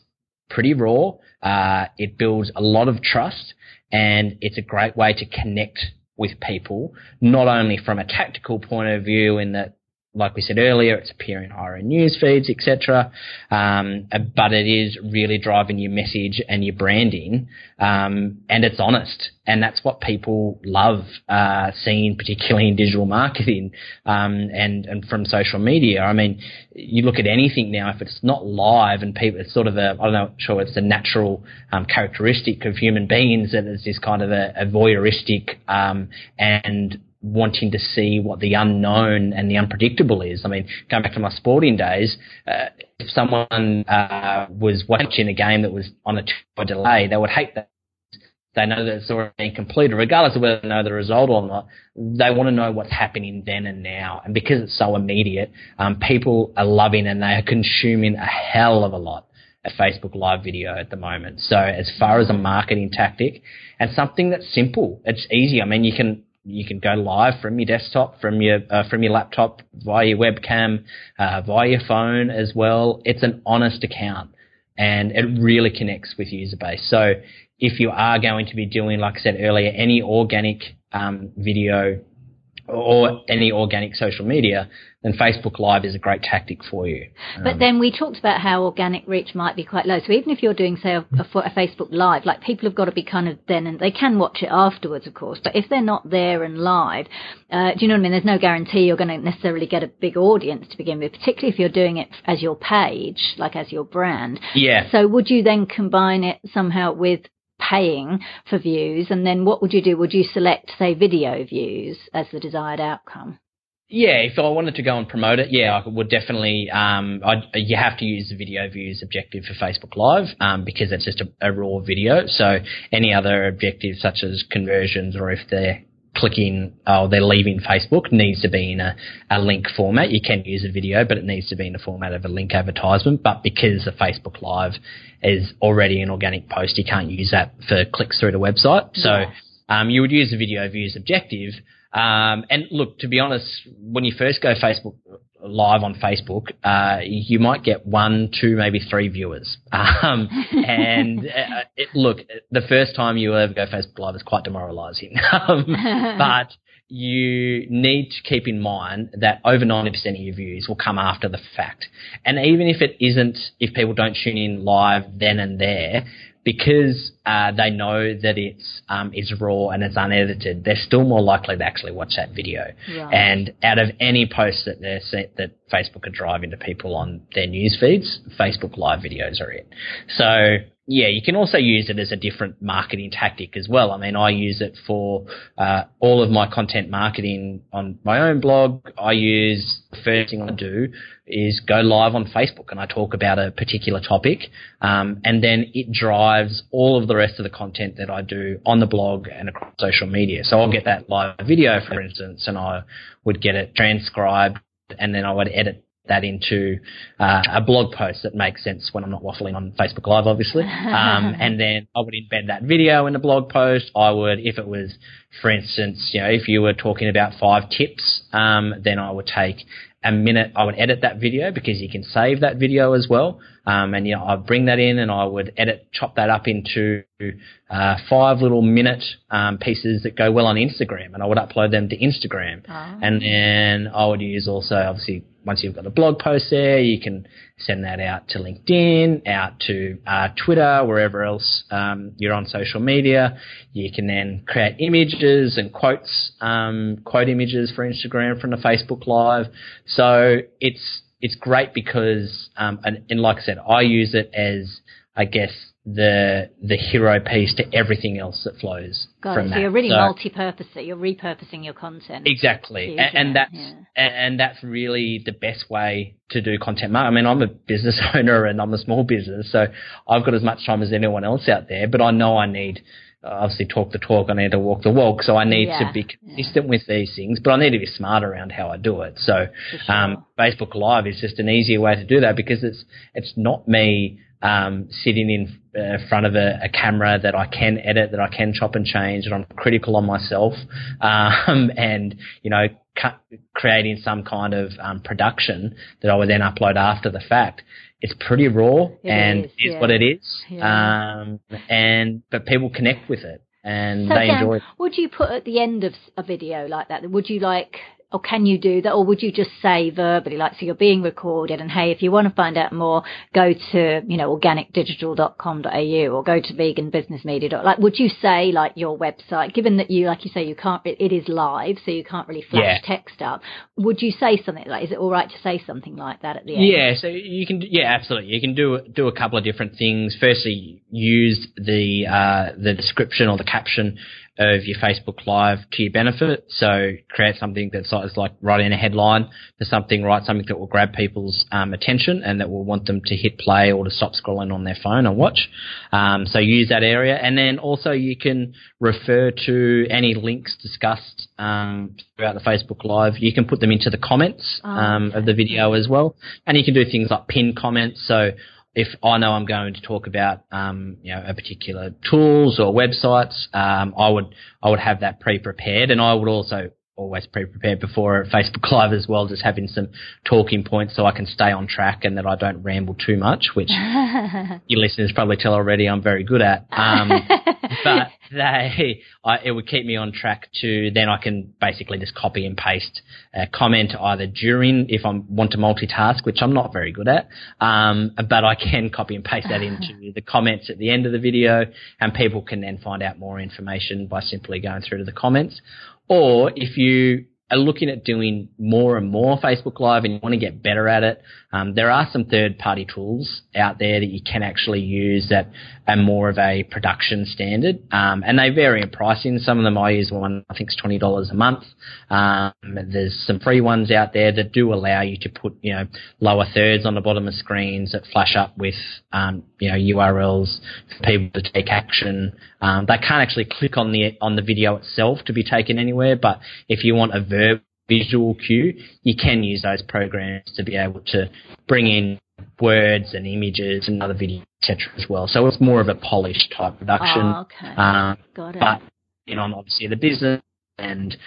pretty raw. Uh, it builds a lot of trust and it's a great way to connect with people, not only from a tactical point of view in that like we said earlier, it's appearing higher in news feeds, etc. Um, but it is really driving your message and your branding, um, and it's honest, and that's what people love uh, seeing, particularly in digital marketing um, and and from social media. I mean, you look at anything now, if it's not live and people, it's sort of a I don't know, sure it's a natural um, characteristic of human beings that it's this kind of a, a voyeuristic um, and wanting to see what the unknown and the unpredictable is. I mean, going back to my sporting days, uh, if someone uh, was watching a game that was on a two-hour delay, they would hate that. They know that it's already been completed, regardless of whether they know the result or not. They want to know what's happening then and now. And because it's so immediate, um, people are loving and they are consuming a hell of a lot of Facebook Live video at the moment. So as far as a marketing tactic and something that's simple, it's easy. I mean, you can you can go live from your desktop, from your uh, from your laptop, via your webcam, uh, via your phone as well. It's an honest account, and it really connects with user base. So if you are going to be doing, like I said earlier, any organic um, video or any organic social media, then Facebook Live is a great tactic for you. But um, then we talked about how organic reach might be quite low. So even if you're doing, say, a, a, Facebook Live, like people have got to be kind of then, and they can watch it afterwards, of course. But if they're not there and live, uh, do you know what I mean? There's no guarantee you're going to necessarily get a big audience to begin with, particularly if you're doing it as your page, like as your brand. Yeah. So would you then combine it somehow with paying for views, and then what would you do? Would you select, say, video views as the desired outcome? Yeah, if I wanted to go and promote it, yeah, I would definitely. Um, you have to use the video views objective for Facebook Live um, because it's just a, a, raw video. So any other objectives such as conversions or if they're clicking oh they're leaving Facebook needs to be in a, a link format. You can use a video, but it needs to be in the format of a link advertisement. But because the Facebook Live is already an organic post, you can't use that for clicks through the website. So um, you would use the video views objective. Um, and look, to be honest, when you first go Facebook live on Facebook, uh, you might get one, two, maybe three viewers. [laughs] Um, and uh, it, look, the first time you ever go Facebook Live is quite demoralising. [laughs] um, [laughs] but you need to keep in mind that over 90% of your views will come after the fact. And even if it isn't, if people don't tune in live then and there, because uh, they know that it's um, it's raw and it's unedited, they're still more likely to actually watch that video. Right. And out of any post that they're set, that Facebook are driving to people on their news feeds, Facebook Live videos are it. So yeah, you can also use it as a different marketing tactic as well. I mean, I use it for uh, all of my content marketing on my own blog. I use the first thing I do is go live on Facebook and I talk about a particular topic, um, and then it drives all of the rest of the content that I do on the blog and across social media. So I'll get that live video, for instance, and I would get it transcribed, and then I would edit that into uh, a blog post that makes sense when I'm not waffling on Facebook Live, obviously. [laughs] Um, and then I would embed that video in the blog post. I would, if it was, for instance, you know, if you were talking about five tips, um, then I would take a minute. I would edit that video because you can save that video as well. Um, and you know, I'd bring that in and I would edit, chop that up into uh, five little minute um, pieces that go well on Instagram, and I would upload them to Instagram. Oh. And then I would use also, obviously, once you've got a blog post there, you can send that out to LinkedIn, out to uh, Twitter, wherever else um, you're on social media. You can then create images and quotes, um, quote images for Instagram from the Facebook Live. So it's it's great because, um, and, and like I said, I use it as I guess the the hero piece to everything else that flows Got from it. that. So you're really so, multi-purpose. You're repurposing your content. Exactly, and, and, that's yeah. and that's really the best way to do content marketing. I mean, I'm a business [laughs] owner and I'm a small business, so I've got as much time as anyone else out there. But I know I need obviously talk the talk, I need to walk the walk. So I need yeah, to be consistent yeah. with these things, but I need to be smart around how I do it. So sure. um, Facebook Live is just an easier way to do that because it's it's not me um, sitting in uh, front of a, a, camera that I can edit, that I can chop and change, and I'm critical on myself, [laughs] um, and you know, creating some kind of um, production that I would then upload after the fact. It's pretty raw it and is, is yeah. what it is, yeah. Um, and but people connect with it and so they Dan, enjoy it. Would you put at the end of a video like that? Would you like or can you do that, or would you just say verbally, like, so you're being recorded, and hey, if you want to find out more, go to you know organicdigital.com.au or go to veganbusinessmedia. Like, would you say like your website, given that you, like you say, you can't, it, it is live, so you can't really flash yeah. text up. Would you say something like, is it all right to say something like that at the end? Yeah, so you can, yeah, absolutely. You can do do a couple of different things. Firstly, use the uh, the description or the caption of your Facebook Live to your benefit. So create something that's like writing a headline for something, write something that will grab people's um, attention and that will want them to hit play or to stop scrolling on their phone and watch. Um, so use that area, and then also you can refer to any links discussed um, throughout the Facebook Live. You can put them into the comments oh, um, okay. of the video as well, and you can do things like pin comments. So if I know I'm going to talk about um, you know a particular tools or websites, um, I would I would have that pre-prepared, and I would also always pre-prepared before Facebook Live as well, just having some talking points so I can stay on track and that I don't ramble too much, which [laughs] your listeners probably tell already I'm very good at. Um, [laughs] but they, I, it would keep me on track to then I can basically just copy and paste a comment either during if I want to multitask, which I'm not very good at, um, but I can copy and paste that into [laughs] the comments at the end of the video, and people can then find out more information by simply going through to the comments. Or if you are looking at doing more and more Facebook Live and you want to get better at it, um, there are some third party tools out there that you can actually use that are more of a production standard. Um, and they vary in pricing. Some of them I use one, I think it's $20 a month. Um, there's some free ones out there that do allow you to put, you know, lower thirds on the bottom of screens that flash up with, um, you know, URLs for people to take action. Um, they can't actually click on the, on the video itself to be taken anywhere, but if you want a verb visual cue, you can use those programs to be able to bring in words and images and other video, etc. as well. So it's more of a polished type production. Oh, okay. Um, Got it. But you know, obviously the business and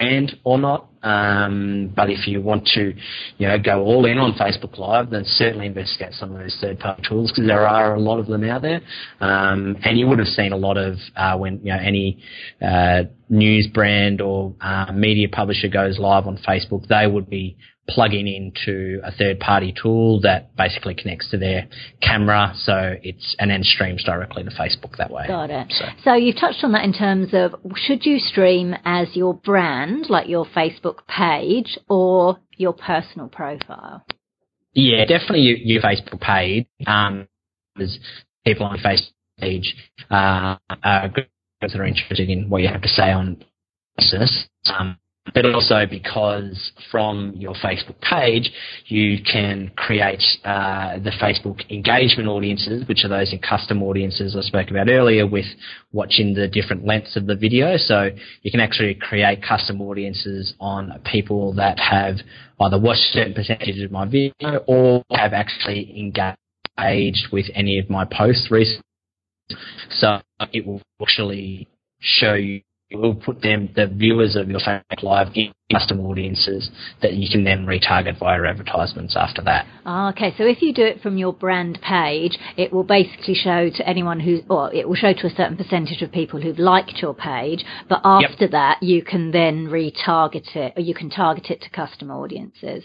and or not. Um, but if you want to, you know, go all in on Facebook Live, then certainly investigate some of those third-party tools because there are a lot of them out there. Um, and you would have seen a lot of uh, when you know any uh, news brand or uh, media publisher goes live on Facebook, they would be plugging into a third party tool that basically connects to their camera so it's and then streams directly to Facebook that way. Got it. So. so you've touched on that in terms of should you stream as your brand, like your Facebook page, or your personal profile? Yeah, definitely your, your Facebook page. Um, there's people on your Facebook page uh, are that are interested in what you have to say on business. Um, but also because from your Facebook page, you can create uh, the Facebook engagement audiences, which are those in custom audiences I spoke about earlier with watching the different lengths of the video. So you can actually create custom audiences on people that have either watched certain percentages of my video or have actually engaged with any of my posts recently. So it will actually show you it will put them, the viewers of your Facebook Live, in custom audiences that you can then retarget via advertisements after that. Oh, okay, so if you do it from your brand page, it will basically show to anyone who, or it will show to a certain percentage of people who've liked your page, but after yep. that, you can then retarget it, or you can target it to custom audiences.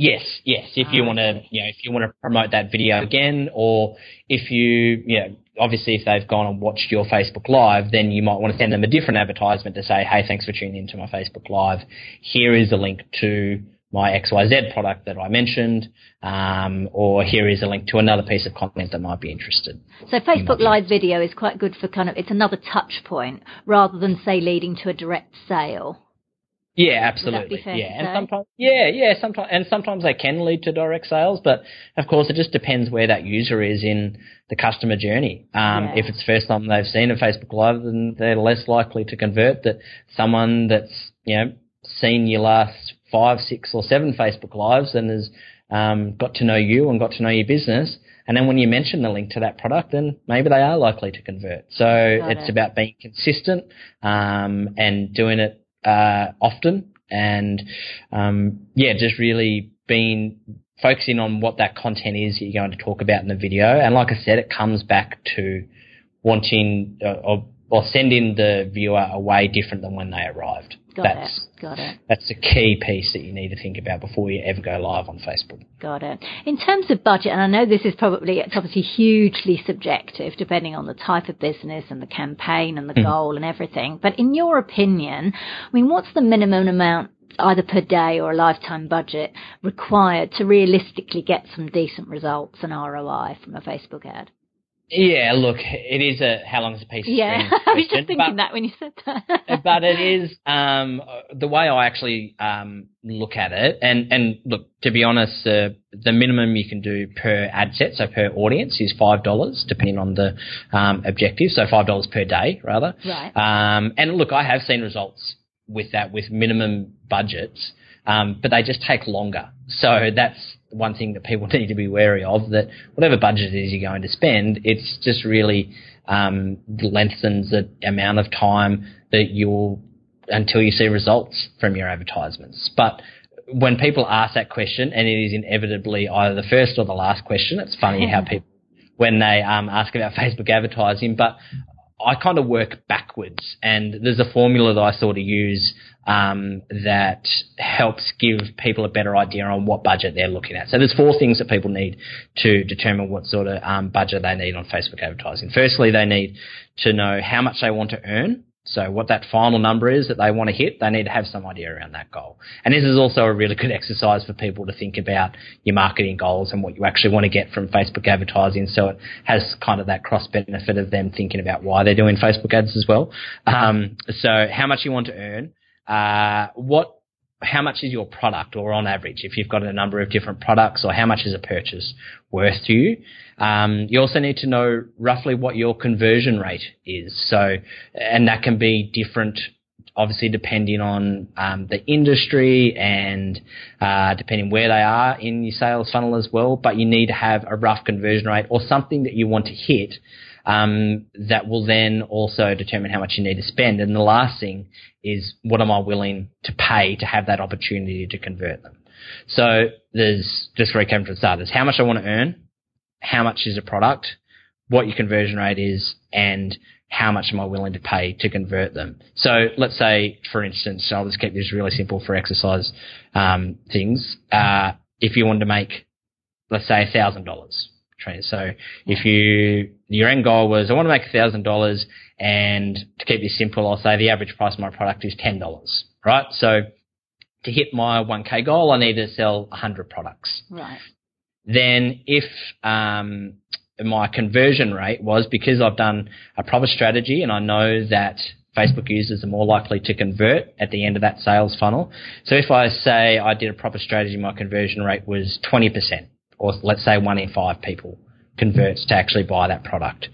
Yes, yes. If you want to, you know, if you want to promote that video again, or if you, you know, obviously if they've gone and watched your Facebook Live, then you might want to send them a different advertisement to say, hey, thanks for tuning into my Facebook Live. Here is a link to my XYZ product that I mentioned, um, or here is a link to another piece of content that might be interested. So Facebook Live video is quite good for kind of, it's another touch point rather than say leading to a direct sale. Yeah, absolutely. yeah, and sometimes yeah, yeah, sometimes and sometimes they can lead to direct sales, but of course it just depends where that user is in the customer journey. Um, yeah. If it's the first time they've seen a Facebook Live, then they're less likely to convert. That someone that's you know seen your last five, six, or seven Facebook Lives and has um, got to know you and got to know your business, and then when you mention the link to that product, then maybe they are likely to convert. So got it's it. about being consistent um, and doing it uh, often, and um, yeah, just really being focusing on what that content is that you're going to talk about in the video. And like I said, it comes back to wanting uh, or or sending the viewer away different than when they arrived. Got that's, it. Got it. That's the key piece that you need to think about before you ever go live on Facebook. Got it. In terms of budget, and I know this is probably, it's obviously hugely subjective depending on the type of business and the campaign and the mm. goal and everything, but in your opinion, I mean, what's the minimum amount either per day or a lifetime budget required to realistically get some decent results and ROI from a Facebook ad? Yeah, look, it is a how long is a piece of yeah, string? [laughs] I was just thinking but, that when you said that. but it is um, the way I actually um, look at it, and and look to be honest, uh, the minimum you can do per ad set, so per audience, is five dollars, depending on the um, objective. So five dollars per day, rather. Right. Um, and look, I have seen results with that with minimum budgets, um, but they just take longer. So that's one thing that people [laughs] need to be wary of. That whatever budget it is you're going to spend, it's just really um, lengthens the amount of time that you'll until you see results from your advertisements. But when people ask that question, and it is inevitably either the first or the last question, it's funny how [laughs] people when they um, ask about [laughs] Facebook advertising. But I kind of work backwards, and there's a formula that I sort of use um, that helps give people a better idea on what budget they're looking at. So there's four things that people need to determine what sort of um, budget they need on Facebook advertising. Firstly, they need to know how much they want to earn. So what that final number is that they want to hit, they need to have some idea around that goal. And this is also a really good [laughs] exercise for people to think about your marketing goals and what you actually want to get from Facebook advertising. So it has kind of that cross benefit of them thinking about why they're doing Facebook ads as well. Um, so how much you want to earn, uh, what how much is your product or on average if you've got a number of different products or how much is a purchase worth to you um, you also need to know roughly what your conversion rate is so and that can be different obviously depending on um, the industry and uh, depending where they are in your sales funnel as well but you need to have a rough conversion rate or something that you want to hit um, that will then also determine how much you need to spend. And the last thing is what am I willing to pay to have that opportunity to convert them? So there's just recap from the start. There's how much I want to earn, how much is a product, what your conversion rate is, and how much am I willing to pay to convert them? So let's say, for instance, I'll just keep this really simple for exercise um, things. Uh, if you wanted to make, let's say, thousand dollars, so if you your end goal was I want to make thousand dollars, and to keep this simple, I'll say the average price of my product is ten dollars, right? So to hit my 1k goal, I need to sell 100 products. Right. Then if um, my conversion rate was because I've done a proper strategy and I know that Facebook users are more likely to convert at the end of that sales funnel. So if I say I did a proper strategy, my conversion rate was 20% or let's say one in five people converts to actually buy that product.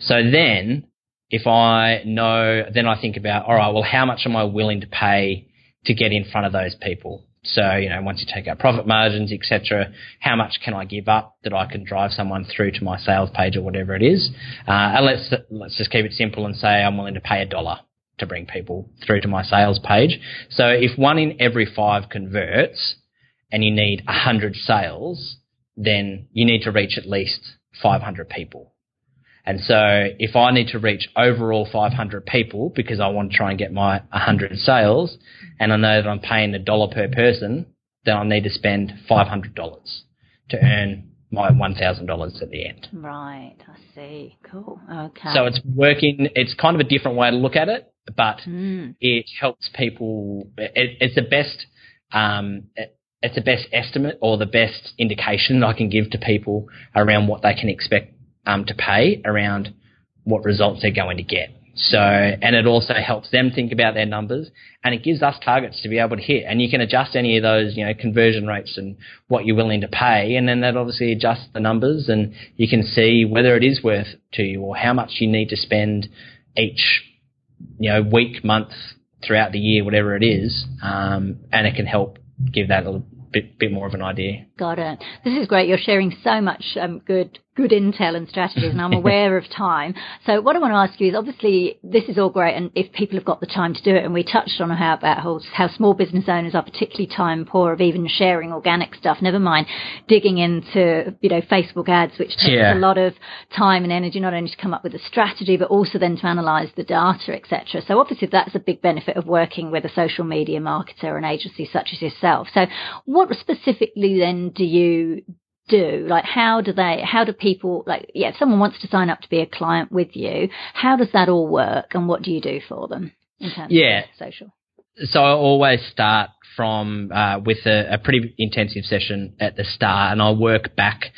So then, if I know, then I think about, all right, well, how much am I willing to pay to get in front of those people? So, you know, once you take out profit margins, etc., how much can I give up that I can drive someone through to my sales page or whatever it is? Uh, and let's let's just keep it simple and say I'm willing to pay a dollar to bring people through to my sales page. So if one in every five converts, and you need a hundred sales, then you need to reach at least 500 people. And so if I need to reach overall 500 people because I want to try and get my 100 sales and I know that I'm paying a dollar per person, then I need to spend $500 to earn my $1,000 at the end. Right. I see. Cool. Okay. So it's working. It's kind of a different way to look at it, but mm. it helps people. It, it's the best, um, it's the best estimate or the best indication I can give to people around what they can expect um, to pay around what results they're going to get. So, and it also helps them think about their numbers and it gives us targets to be able to hit. And you can adjust any of those, you know, conversion rates and what you're willing to pay. And then that obviously adjusts the numbers and you can see whether it is worth to you or how much you need to spend each, you know, week, month, throughout the year, whatever it is. Um, and it can help give that a bit, bit more of an idea. Got it. This is great. You're sharing so much um, good good intel and strategies and I'm [laughs] aware of time. So what I want to ask you is obviously this is all great and if people have got the time to do it and we touched on how about how, how small business owners are particularly time poor of even sharing organic stuff, never mind digging into, you know, Facebook ads, which takes yeah. a lot of time and energy not only to come up with a strategy but also then to analyze the data, etc. So obviously that's a big benefit of working with a social media marketer or an agency such as yourself. So what specifically then do you do? Like, how do they, how do people, like, yeah, if someone wants to sign up to be a client with you, how does that all work and what do you do for them in terms yeah. of social? So I always start from, uh, with a, a pretty intensive session at the start and I'll work back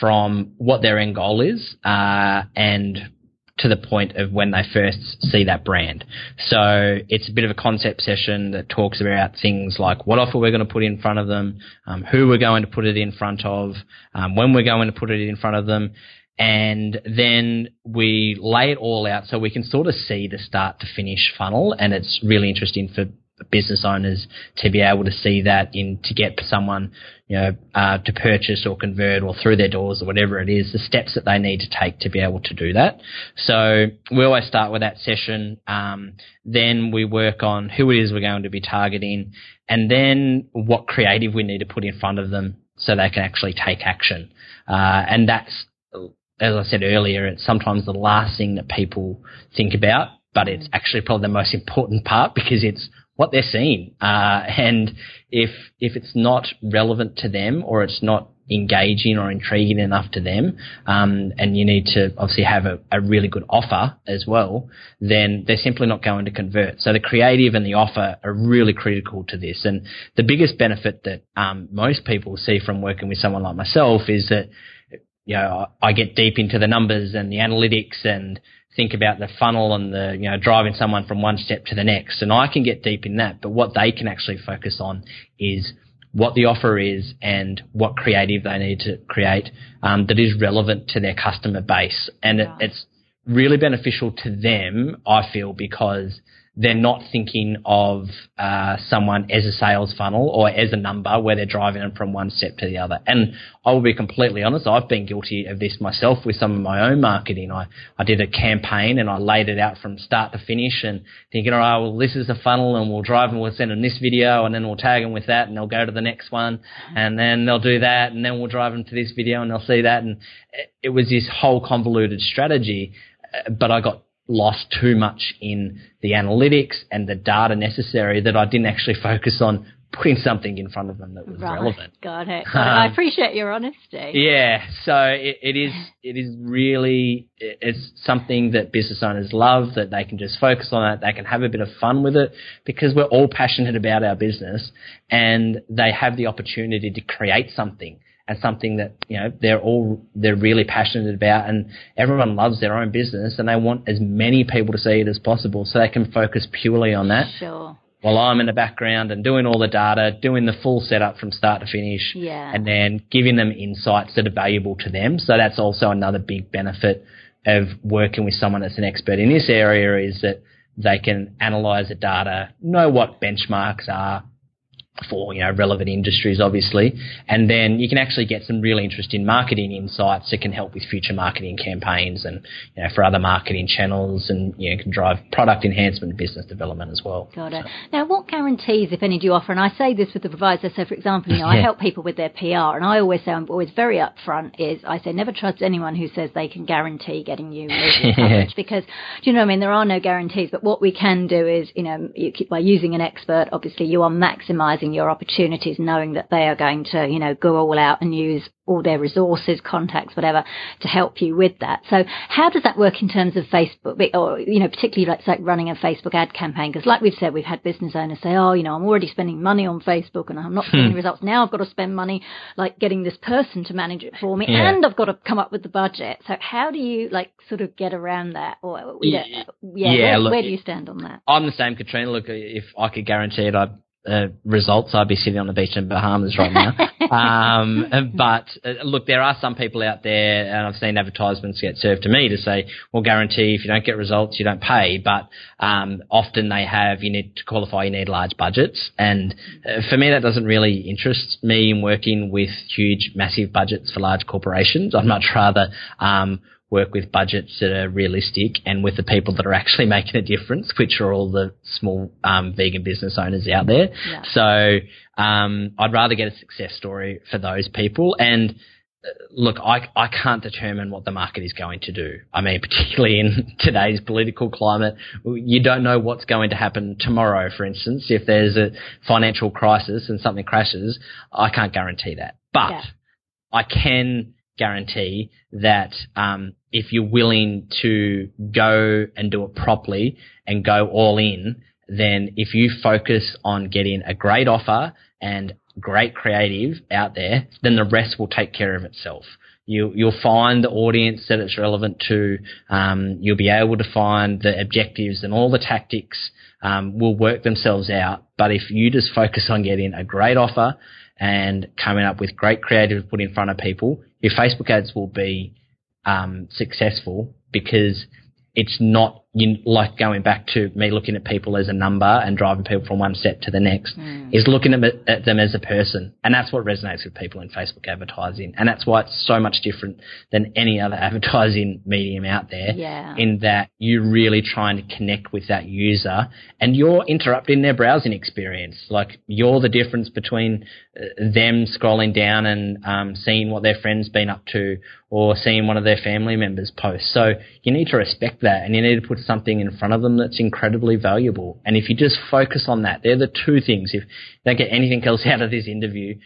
from what their end goal is, uh, and to the point of when they first see that brand. So it's a bit of a concept session that talks about things like what offer we're going to put in front of them, um, who we're going to put it in front of, um, when we're going to put it in front of them, and then we lay it all out so we can sort of see the start to finish funnel, and it's really interesting for business owners to be able to see that in to get someone you know uh, to purchase or convert or through their doors or whatever it is the steps that they need to take to be able to do that. So we always start with that session um, then we work on who it is we're going to be targeting and then what creative we need to put in front of them so they can actually take action. Uh, and that's as I said earlier, it's sometimes the last thing that people think about, but it's actually probably the most important part [laughs] because it's what they're seeing. Uh, and if if it's not relevant to them or it's not engaging or intriguing enough to them, um, and you need to obviously have a, a, really good offer as well, then they're simply not going to convert. So the creative and the offer are really critical to this. And the biggest benefit that um, most people see from working with someone like myself is that you know I get deep into the numbers and the analytics and think about the funnel and the, you know, driving someone from one step to the next. And I can get deep in that, but what they can actually focus on is what the offer is and what creative they need to create um, that is relevant to their customer base. And it, it's really beneficial to them, I feel, because they're not thinking of uh, someone as a sales funnel or as a number where they're driving them from one step to the other. And I will be completely honest, I've been guilty of this myself with some of my own marketing. I, I did a campaign and I laid it out from start to finish and thinking, all right, well, this is a funnel and we'll drive them, we'll send them this video and then we'll tag them with that and they'll go to the next one and then they'll do that and then we'll drive them to this video and they'll see that. And it was this whole convoluted strategy, but I got lost too much in the analytics and the data necessary that I didn't actually focus on putting something in front of them that was right. relevant. Got it. It. I um, appreciate your honesty. Yeah. So it, it is it is really it's something that business owners love that they can just focus on it. They can have a bit of fun with it because we're all passionate about our business and they have the opportunity to create something and something that you know they're all they're really passionate about, and everyone loves their own business, and they want as many people to see it as possible, so they can focus purely on that. Sure. While I'm in the background and doing all the data, doing the full setup from start to finish, yeah. and then giving them insights that are valuable to them. So that's also another big benefit of working with someone that's an expert in this area is that they can analyze the data, know what benchmarks are, for you know relevant industries, obviously, and then you can actually get some really interesting marketing insights that can help with future marketing campaigns and you know for other marketing channels, and you know can drive product enhancement and business development as well. Got it. So. Now, what guarantees, if any, do you offer? And I say this with the provider. So, for example, you know, [laughs] yeah. I help people with their PR, and I always say I'm always very upfront. Is I say never trust anyone who says they can guarantee getting you [laughs] coverage because do you know what I mean? There are no guarantees, but what we can do is you know by using an expert, obviously you are maximising your opportunities knowing that they are going to, you know, go all out and use all their resources, contacts, whatever, to help you with that. So how does that work in terms of Facebook, or, you know, particularly like, like running a Facebook ad campaign? Because like we've said, we've had business owners say, oh, you know, I'm already spending money on Facebook and I'm not getting hmm. results. Now I've got to spend money like getting this person to manage it for me yeah. and I've got to come up with the budget. So how do you like sort of get around that? Or, yeah, yeah, yeah where, look, where do you stand on that? I'm the same, Katrina. Look, if I could guarantee it, I'd uh, results, I'd be sitting on the beach in Bahamas right now. [laughs] um, but uh, look, there are some people out there, and I've seen advertisements get served to me to say, "We'll guarantee if you don't get results, you don't pay." But um, often they have you need to qualify, you need large budgets, and uh, for me, that doesn't really interest me in working with huge, massive budgets for large corporations. I'd much rather um, work with budgets that are realistic and with the people that are actually [laughs] making a difference, which are all the small um, vegan business owners out there. Yeah. So um, I'd rather get a success story for those people. And uh, look, I, I can't determine what the market is going to do. I mean, [laughs] particularly in today's political climate, you don't know what's going to happen tomorrow, for instance. If there's a financial crisis and something crashes, I can't guarantee that. But yeah. I can guarantee that um, if you're willing to go and do it properly and go all in, then if you focus on getting a great offer and great creative out there, then the rest will take care of itself. You, you'll find the audience that it's relevant to. Um, you'll be able to find the objectives and all the tactics um, will work themselves out. But if you just focus on getting a great offer and coming up with great creative to put in front of people, your Facebook ads will be um, successful because it's not you, like going back to me looking at people as a number and driving people from one step to the next mm. is looking at, at, them as a person. And that's what resonates with people in Facebook advertising. And that's why it's so much different than any other [laughs] advertising medium out there yeah. in that you're really trying to connect with that user and you're interrupting their browsing experience. Like you're the difference between uh, them scrolling down and um, seeing what their friend's been up to or seeing one of their family members post. So you need to respect that and you need to put something in front of them that's incredibly valuable. And if you just focus on that, they're the two things. If you don't get anything else [laughs] out of this interview,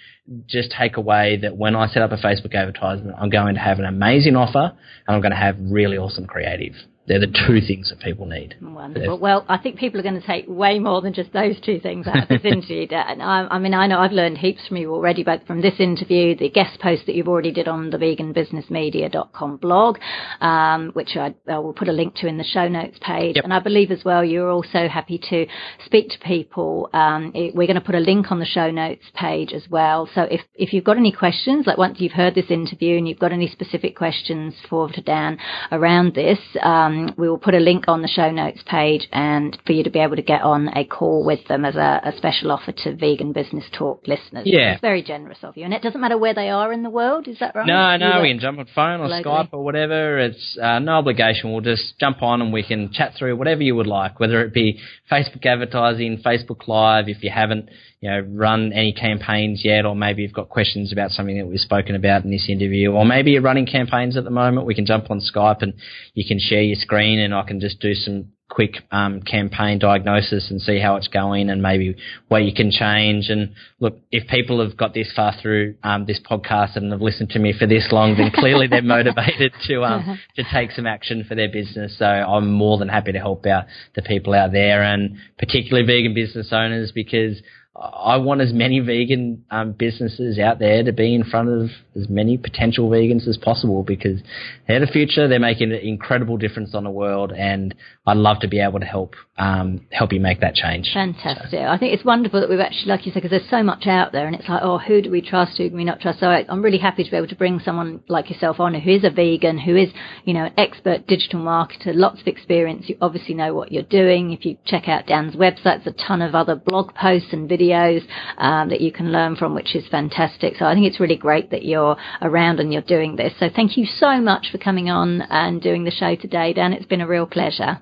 just take away that when I set up a Facebook advertisement, I'm going to have an amazing offer and I'm going to have really awesome creative. They're the two things that people need. Wonderful. Well, I think people are going to take way more than just those two things out of this [laughs] interview, Dan. I, I, mean, I know I've learned heaps from you already, both from this interview, the guest post that you've already did on the veganbusinessmedia.com blog, um, which I, I, will put a link to in the show notes page. Yep. And I believe as well you're also happy to speak to people. Um, it, we're going to put a link on the show notes page as well. So if, if you've got any questions, like once you've heard this interview and you've got any specific questions for Dan around this, um, um, we will put a link on the show notes page and for you to be able to get on a call with them as a, a special offer to Vegan Business Talk listeners. Yeah. It's very generous of you. And it doesn't matter where they are in the world, is that right? No, no, we can jump on phone or Skype or whatever. It's uh, no obligation. We'll just jump on and we can chat through whatever you would like, whether it be Facebook advertising, Facebook Live, if you haven't you know, run any campaigns yet, or maybe you've got questions about something that we've spoken about in this interview, or maybe you're running campaigns at the moment, we can jump on Skype and you can share your screen and I can just do some quick um, campaign diagnosis and see how it's going and maybe what you can change. And look, if people have got this far through um, this podcast and have listened to me for this long, then clearly they're [laughs] motivated to um, to take some action for their business. So I'm more than happy to help out the people out there and particularly vegan business owners because I want as many vegan um, businesses out there to be in front of as many potential vegans as possible because they're the future. They're making an incredible difference on the world, and I'd love to be able to help um, help you make that change. Fantastic. So. I think it's wonderful that we've actually, like you said, because there's so much out there, and it's like, oh, who do we trust? Who can we not trust? So I, I'm really happy to be able to bring someone like yourself on who is a vegan, who is, you know, an expert digital marketer, lots of experience. You obviously know what you're doing. If you check out Dan's website, there's a ton of other blog posts and videos videos um, that you can learn from, which is fantastic. So I think it's really great that you're around and you're doing this. So thank you so much for coming on and doing the show today, Dan. It's been a real pleasure.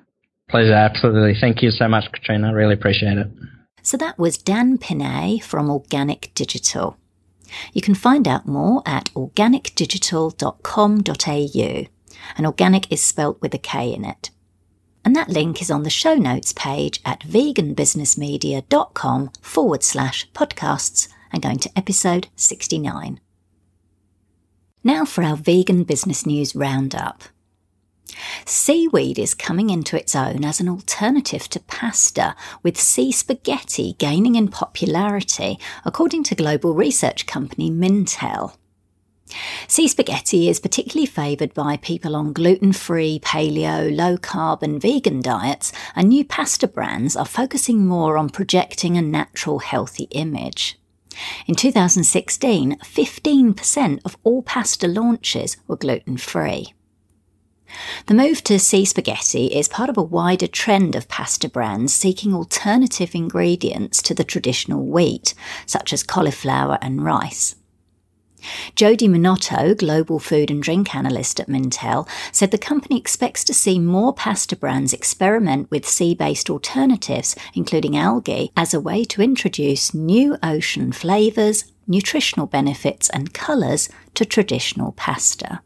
Pleasure, absolutely. Thank you so much, Katrina. I really appreciate it. So that was Dan Pinnay from Organic Digital. You can find out more at organicdigital.com.au. And organic is spelt with a K in it and that link is on the show notes page at veganbusinessmedia.com forward slash podcasts and going to episode 69. Now for our vegan business news roundup. Seaweed is coming into its own as an alternative to pasta, with sea spaghetti gaining in popularity, according to global research company Mintel. Sea spaghetti is particularly favoured by people on gluten free, paleo, low carb, and vegan diets, and new pasta brands are focusing more on projecting a natural, healthy image. In 2016, 15% of all pasta launches were gluten free. The move to sea spaghetti is part of a wider trend of pasta brands seeking alternative ingredients to the traditional wheat, such as cauliflower and rice. Jody Minotto, global food and drink analyst at Mintel, said the company expects to see more pasta brands experiment with sea based alternatives, including algae, as a way to introduce new ocean flavours, nutritional benefits, and colours to traditional pasta.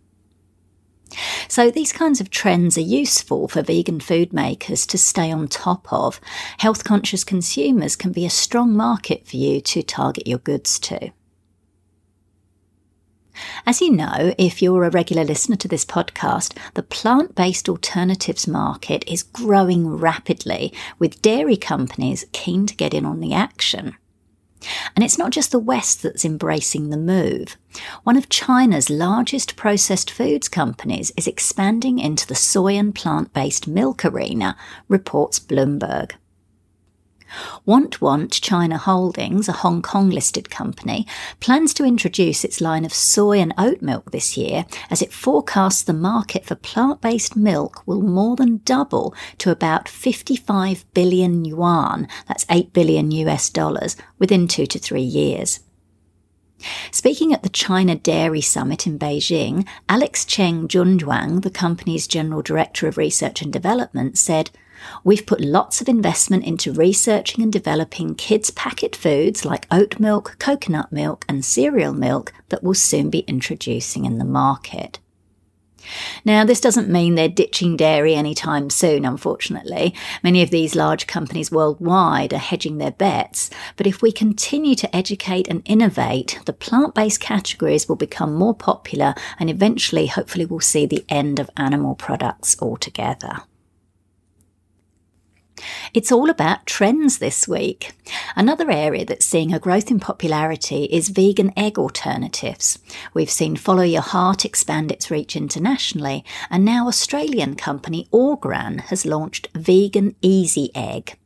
So, these kinds of trends are useful for vegan food makers to stay on top of. Health conscious consumers can be a strong market for you to target your goods to. As you know, if you're a regular listener to this podcast, the plant based alternatives market is growing rapidly, with dairy companies keen to get in on the action. And it's not just the West that's embracing the move. One of China's largest processed foods companies is expanding into the soy and plant based milk arena, reports Bloomberg. Want Want China Holdings, a Hong Kong listed company, plans to introduce its line of soy and oat milk this year as it forecasts the market for plant based milk will more than double to about 55 billion yuan, that's 8 billion US dollars, within two to three years. Speaking at the China Dairy Summit in Beijing, Alex Cheng Junjuang, the company's General Director of Research and Development, said, We've put lots of investment into researching and developing kids' packet foods like oat milk, coconut milk, and cereal milk that we'll soon be introducing in the market. Now, this doesn't mean they're ditching dairy anytime soon, unfortunately. Many of these large companies worldwide are hedging their bets. But if we continue to educate and innovate, the plant based categories will become more popular and eventually, hopefully, we'll see the end of animal products altogether. It's all about trends this week. Another area that's seeing a growth in popularity is vegan egg alternatives. We've seen Follow Your Heart expand its reach internationally, and now Australian company Orgran has launched Vegan Easy Egg.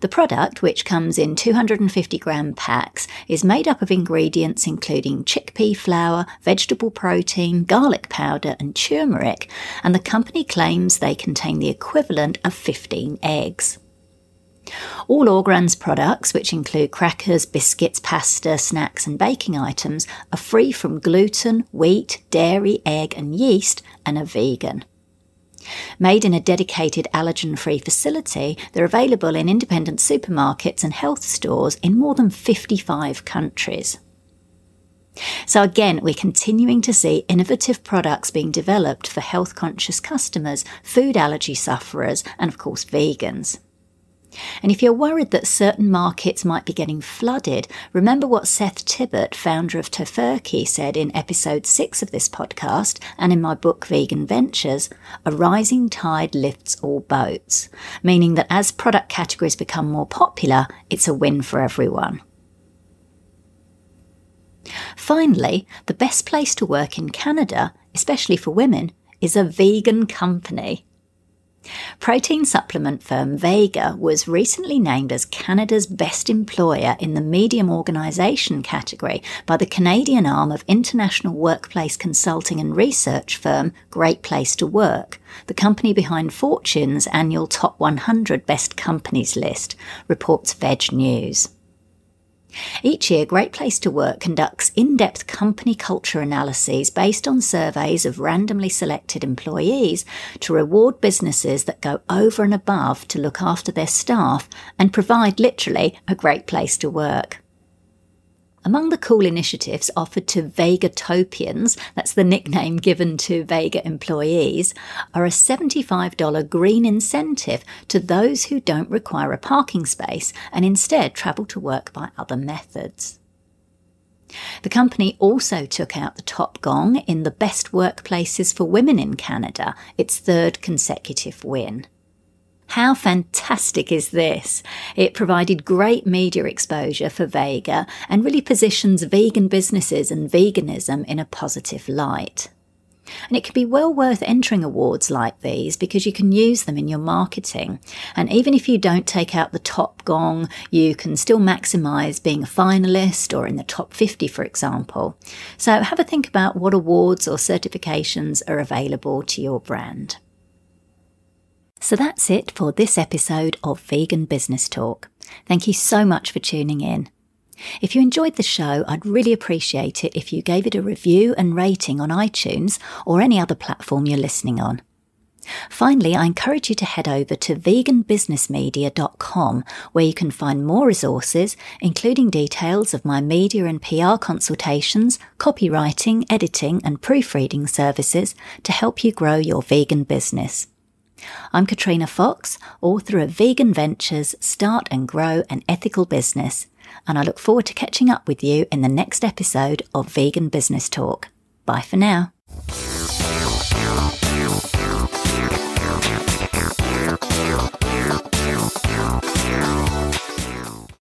The product, which comes in 250 gram packs, is made up of ingredients including chickpea flour, vegetable protein, garlic powder, and turmeric, and the company claims they contain the equivalent of 15 eggs. All Orgran's products, which include crackers, biscuits, pasta, snacks, and baking items, are free from gluten, wheat, dairy, egg, and yeast and are vegan. Made in a dedicated allergen free facility, they're available in independent supermarkets and health stores in more than 55 countries. So, again, we're continuing to see innovative products being developed for health conscious customers, food allergy sufferers, and of course, vegans. And if you're worried that certain markets might be getting flooded, remember what Seth Tibbott, founder of Tofurky, said in episode 6 of this podcast and in my book Vegan Ventures a rising tide lifts all boats, meaning that as product categories become more popular, it's a win for everyone. Finally, the best place to work in Canada, especially for women, is a vegan company. Protein supplement firm Vega was recently named as Canada's best employer in the medium organisation category by the Canadian arm of international workplace consulting and research firm Great Place to Work, the company behind Fortune's annual Top 100 Best Companies list, reports Veg News. Each year, Great Place to Work conducts in depth company culture analyses based on surveys of randomly selected employees to reward businesses that go over and above to look after their staff and provide literally a great place to work. Among the cool initiatives offered to Vegatopians, that's the nickname given to Vega employees, are a $75 green incentive to those who don't require a parking space and instead travel to work by other methods. The company also took out the top gong in the Best Workplaces for Women in Canada, its third consecutive win. How fantastic is this? It provided great media exposure for Vega and really positions vegan businesses and veganism in a positive light. And it can be well worth entering awards like these because you can use them in your marketing. And even if you don't take out the top gong, you can still maximise being a finalist or in the top 50, for example. So have a think about what awards or certifications are available to your brand. So that's it for this episode of Vegan Business Talk. Thank you so much for tuning in. If you enjoyed the show, I'd really appreciate it if you gave it a review and rating on iTunes or any other platform you're listening on. Finally, I encourage you to head over to veganbusinessmedia.com where you can find more resources, including details of my media and PR consultations, copywriting, editing, and proofreading services to help you grow your vegan business. I'm Katrina Fox, author of Vegan Ventures Start and Grow an Ethical Business, and I look forward to catching up with you in the next episode of Vegan Business Talk. Bye for now.